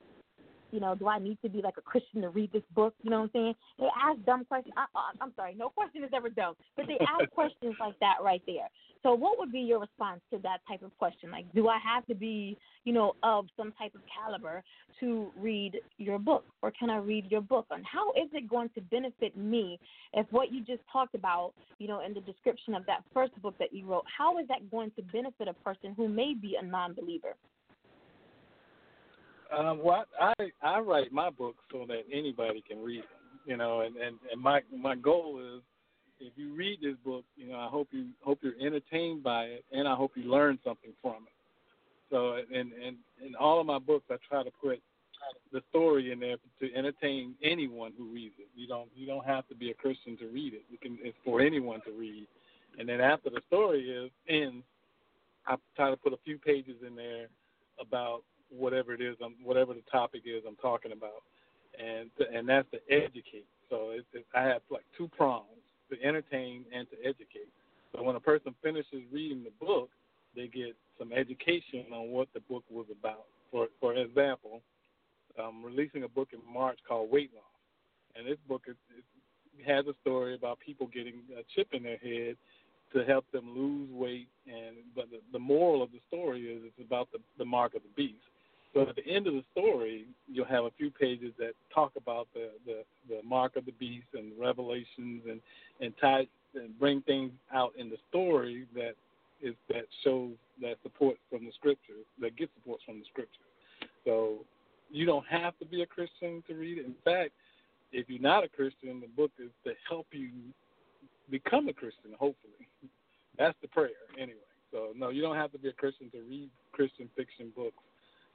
you know, do I need to be like a Christian to read this book? You know what I'm saying? They ask dumb questions. I, I, I'm sorry, no question is ever dumb, but they ask questions like that right there. So, what would be your response to that type of question? Like, do I have to be, you know, of some type of caliber to read your book, or can I read your book? And how is it going to benefit me if what you just talked about, you know, in the description of that first book that you wrote, how is that going to benefit a person who may be a non-believer? Um, well, I I write my books so that anybody can read them, you know, and and and my my goal is if you read this book, you know, I hope you hope you're entertained by it, and I hope you learn something from it. So, and and in all of my books, I try to put the story in there to entertain anyone who reads it. You don't you don't have to be a Christian to read it. You can it's for anyone to read. And then after the story is ends, I try to put a few pages in there about whatever it is, I'm, whatever the topic is I'm talking about, and and that's to educate. So it's, it's, I have like two prongs: to entertain and to educate. So when a person finishes reading the book, they get some education on what the book was about. For for example, I'm releasing a book in March called Weight Loss, and this book is, has a story about people getting a chip in their head to help them lose weight. And but the, the moral of the story is it's about the the mark of the beast. So at the end of the story, you'll have a few pages that talk about the the, the mark of the beast and revelations and and tie and bring things out in the story that is that shows that support from the scriptures that get support from the scriptures. So you don't have to be a Christian to read it. In fact, if you're not a Christian, the book is to help you become a Christian. Hopefully, that's the prayer anyway. So no, you don't have to be a Christian to read Christian fiction books.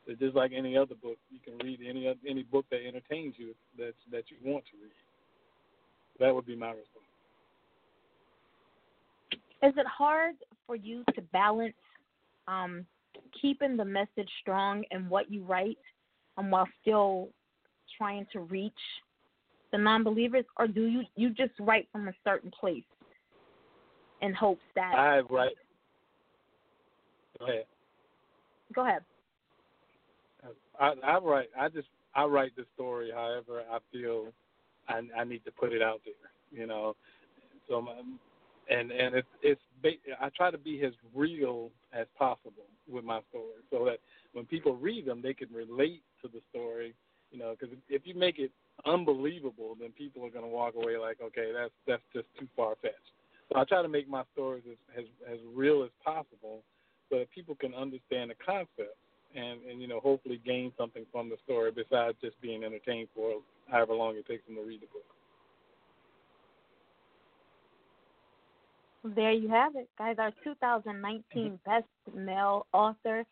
It's just like any other book, you can read any any book that entertains you that that you want to read. That would be my response. Is it hard for you to balance um, keeping the message strong in what you write, um, while still trying to reach the non-believers, or do you you just write from a certain place in hopes that? I write. Go ahead. Go ahead. I, I write. I just I write the story however I feel I, I need to put it out there. You know, so my, and and it's it's I try to be as real as possible with my story, so that when people read them, they can relate to the story. You know, because if you make it unbelievable, then people are going to walk away like, okay, that's that's just too far fetched. So I try to make my stories as, as as real as possible, so that people can understand the concept and and you know hopefully gain something from the story besides just being entertained for however long it takes them to read the book. There you have it, guys. Our 2019 Best Male Author,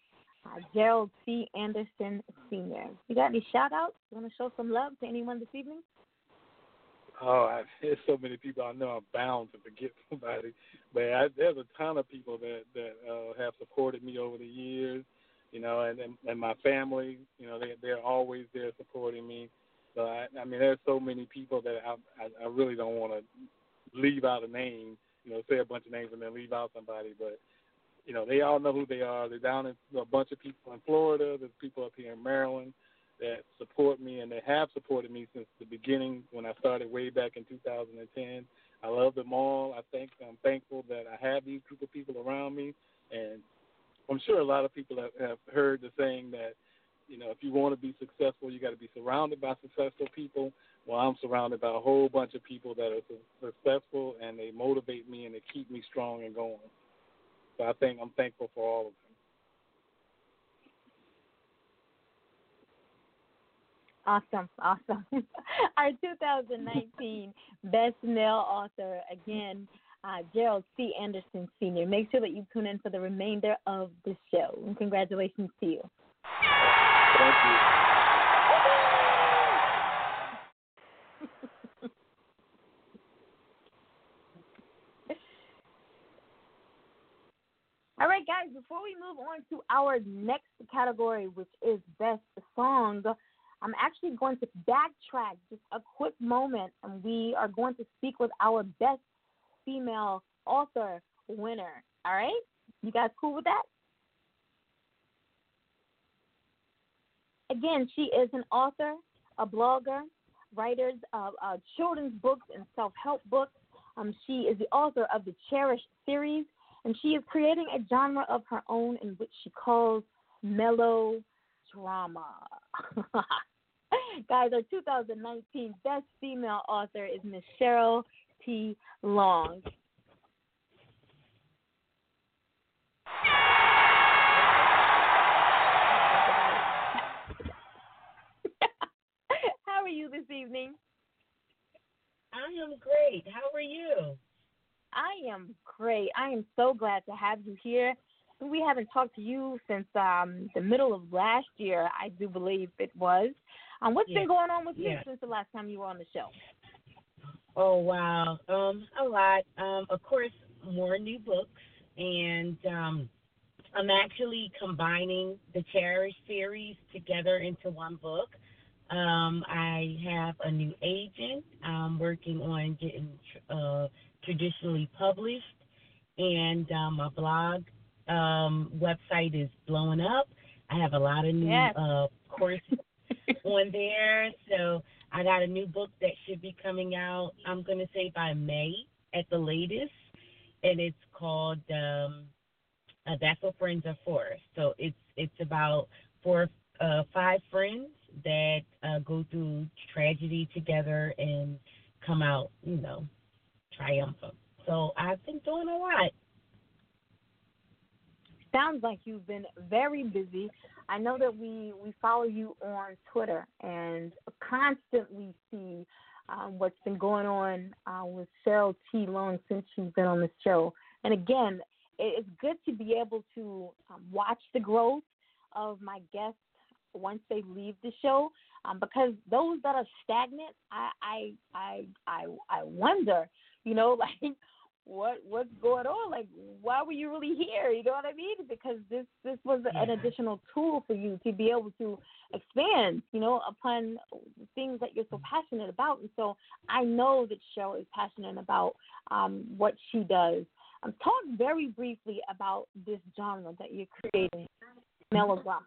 uh, Gerald C. Anderson Sr. You got any shout outs? You want to show some love to anyone this evening? Oh, I, there's so many people I know I'm bound to forget somebody, but I, there's a ton of people that that uh, have supported me over the years, you know, and and, and my family, you know, they they're always there supporting me. So I, I mean, there's so many people that I I, I really don't want to leave out a name, you know, say a bunch of names and then leave out somebody, but you know, they all know who they are. They're down in a bunch of people in Florida. There's people up here in Maryland that support me and they have supported me since the beginning when I started way back in 2010. I love them all. I think I'm thankful that I have these group of people around me, and I'm sure a lot of people have, have heard the saying that you know if you want to be successful, you got to be surrounded by successful people. Well, I'm surrounded by a whole bunch of people that are successful and they motivate me and they keep me strong and going. So I think I'm thankful for all of them. Awesome, awesome. Our 2019 Best Male Author, again, uh, Gerald C. Anderson Sr. Make sure that you tune in for the remainder of the show. And congratulations to you. Thank you. All right, guys, before we move on to our next category, which is Best Song, I'm actually going to backtrack just a quick moment, and we are going to speak with our Best Female Author winner. All right? You guys cool with that? Again, she is an author, a blogger, writers of uh, children's books and self help books. Um, she is the author of the Cherish series, and she is creating a genre of her own in which she calls mellow drama. Guys, our 2019 Best Female Author is Miss Cheryl T. Long. How are you this evening? I am great. How are you? I am great. I am so glad to have you here. We haven't talked to you since um, the middle of last year, I do believe it was. Um, what's been going on with you since the last time you were on the show? Oh wow, um, a lot. Um, of course, more new books, and um, I'm actually combining the Cherish series together into one book. Um, I have a new agent. I'm working on getting uh, traditionally published, and um, my blog um, website is blowing up. I have a lot of new Yes. uh, courses on there, so I got a new book that should be coming out. I'm gonna say by May at the latest, and it's called um, uh, "That's What Friends Are For." So it's it's about four, uh, five friends that uh, go through tragedy together and come out, you know, triumphant. So I've been doing a lot. Sounds like you've been very busy. I know that we we follow you on Twitter and constantly see um, what's been going on uh, with Cheryl T. Long since she's been on the show. And again, it's good to be able to um, watch the growth of my guests once they leave the show, um, because those that are stagnant, I I I I, I wonder, you know, like what what's going on? Like, why were you really here? You know what I mean? Because this this was an additional tool for you to be able to expand, you know, upon things that you're so passionate about. And so I know that Cheryl is passionate about um, what she does. Um, talk very briefly about this genre that you're creating, melodrama.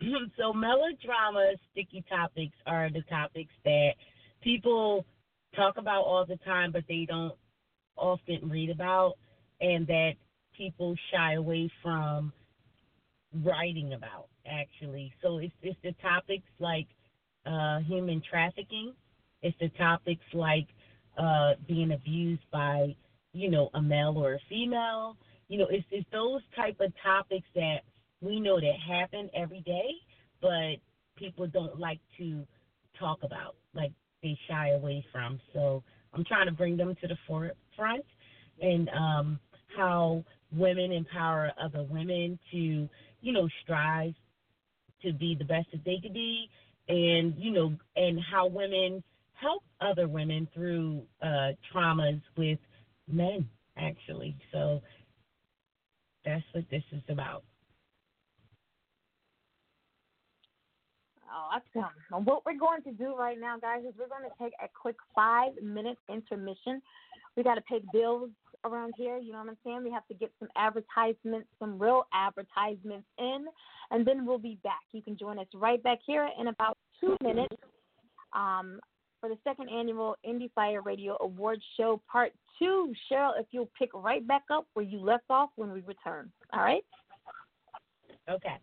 so melodrama sticky topics are the topics that people talk about all the time but they don't often read about and that people shy away from writing about actually. So it's it's the topics like uh human trafficking. It's the topics like uh being abused by you know a male or a female. You know it's it's those type of topics that we know that happen every day, but people don't like to talk about, like they shy away from. So I'm trying to bring them to the forefront and um, how women empower other women to, you know, strive to be the best that they could be, and you know, and how women help other women through uh, traumas with men, actually. So that's what this is about. Oh, awesome. And what we're going to do right now, guys, is we're going to take a quick five minute intermission. We got to pay bills around here. You know what I'm saying? We have to get some advertisements, some real advertisements in, and then we'll be back. You can join us right back here in about two minutes um, for the second annual Indie Fire Radio Awards Show Part Two. Cheryl, if you'll pick right back up where you left off when we return. All right? Okay.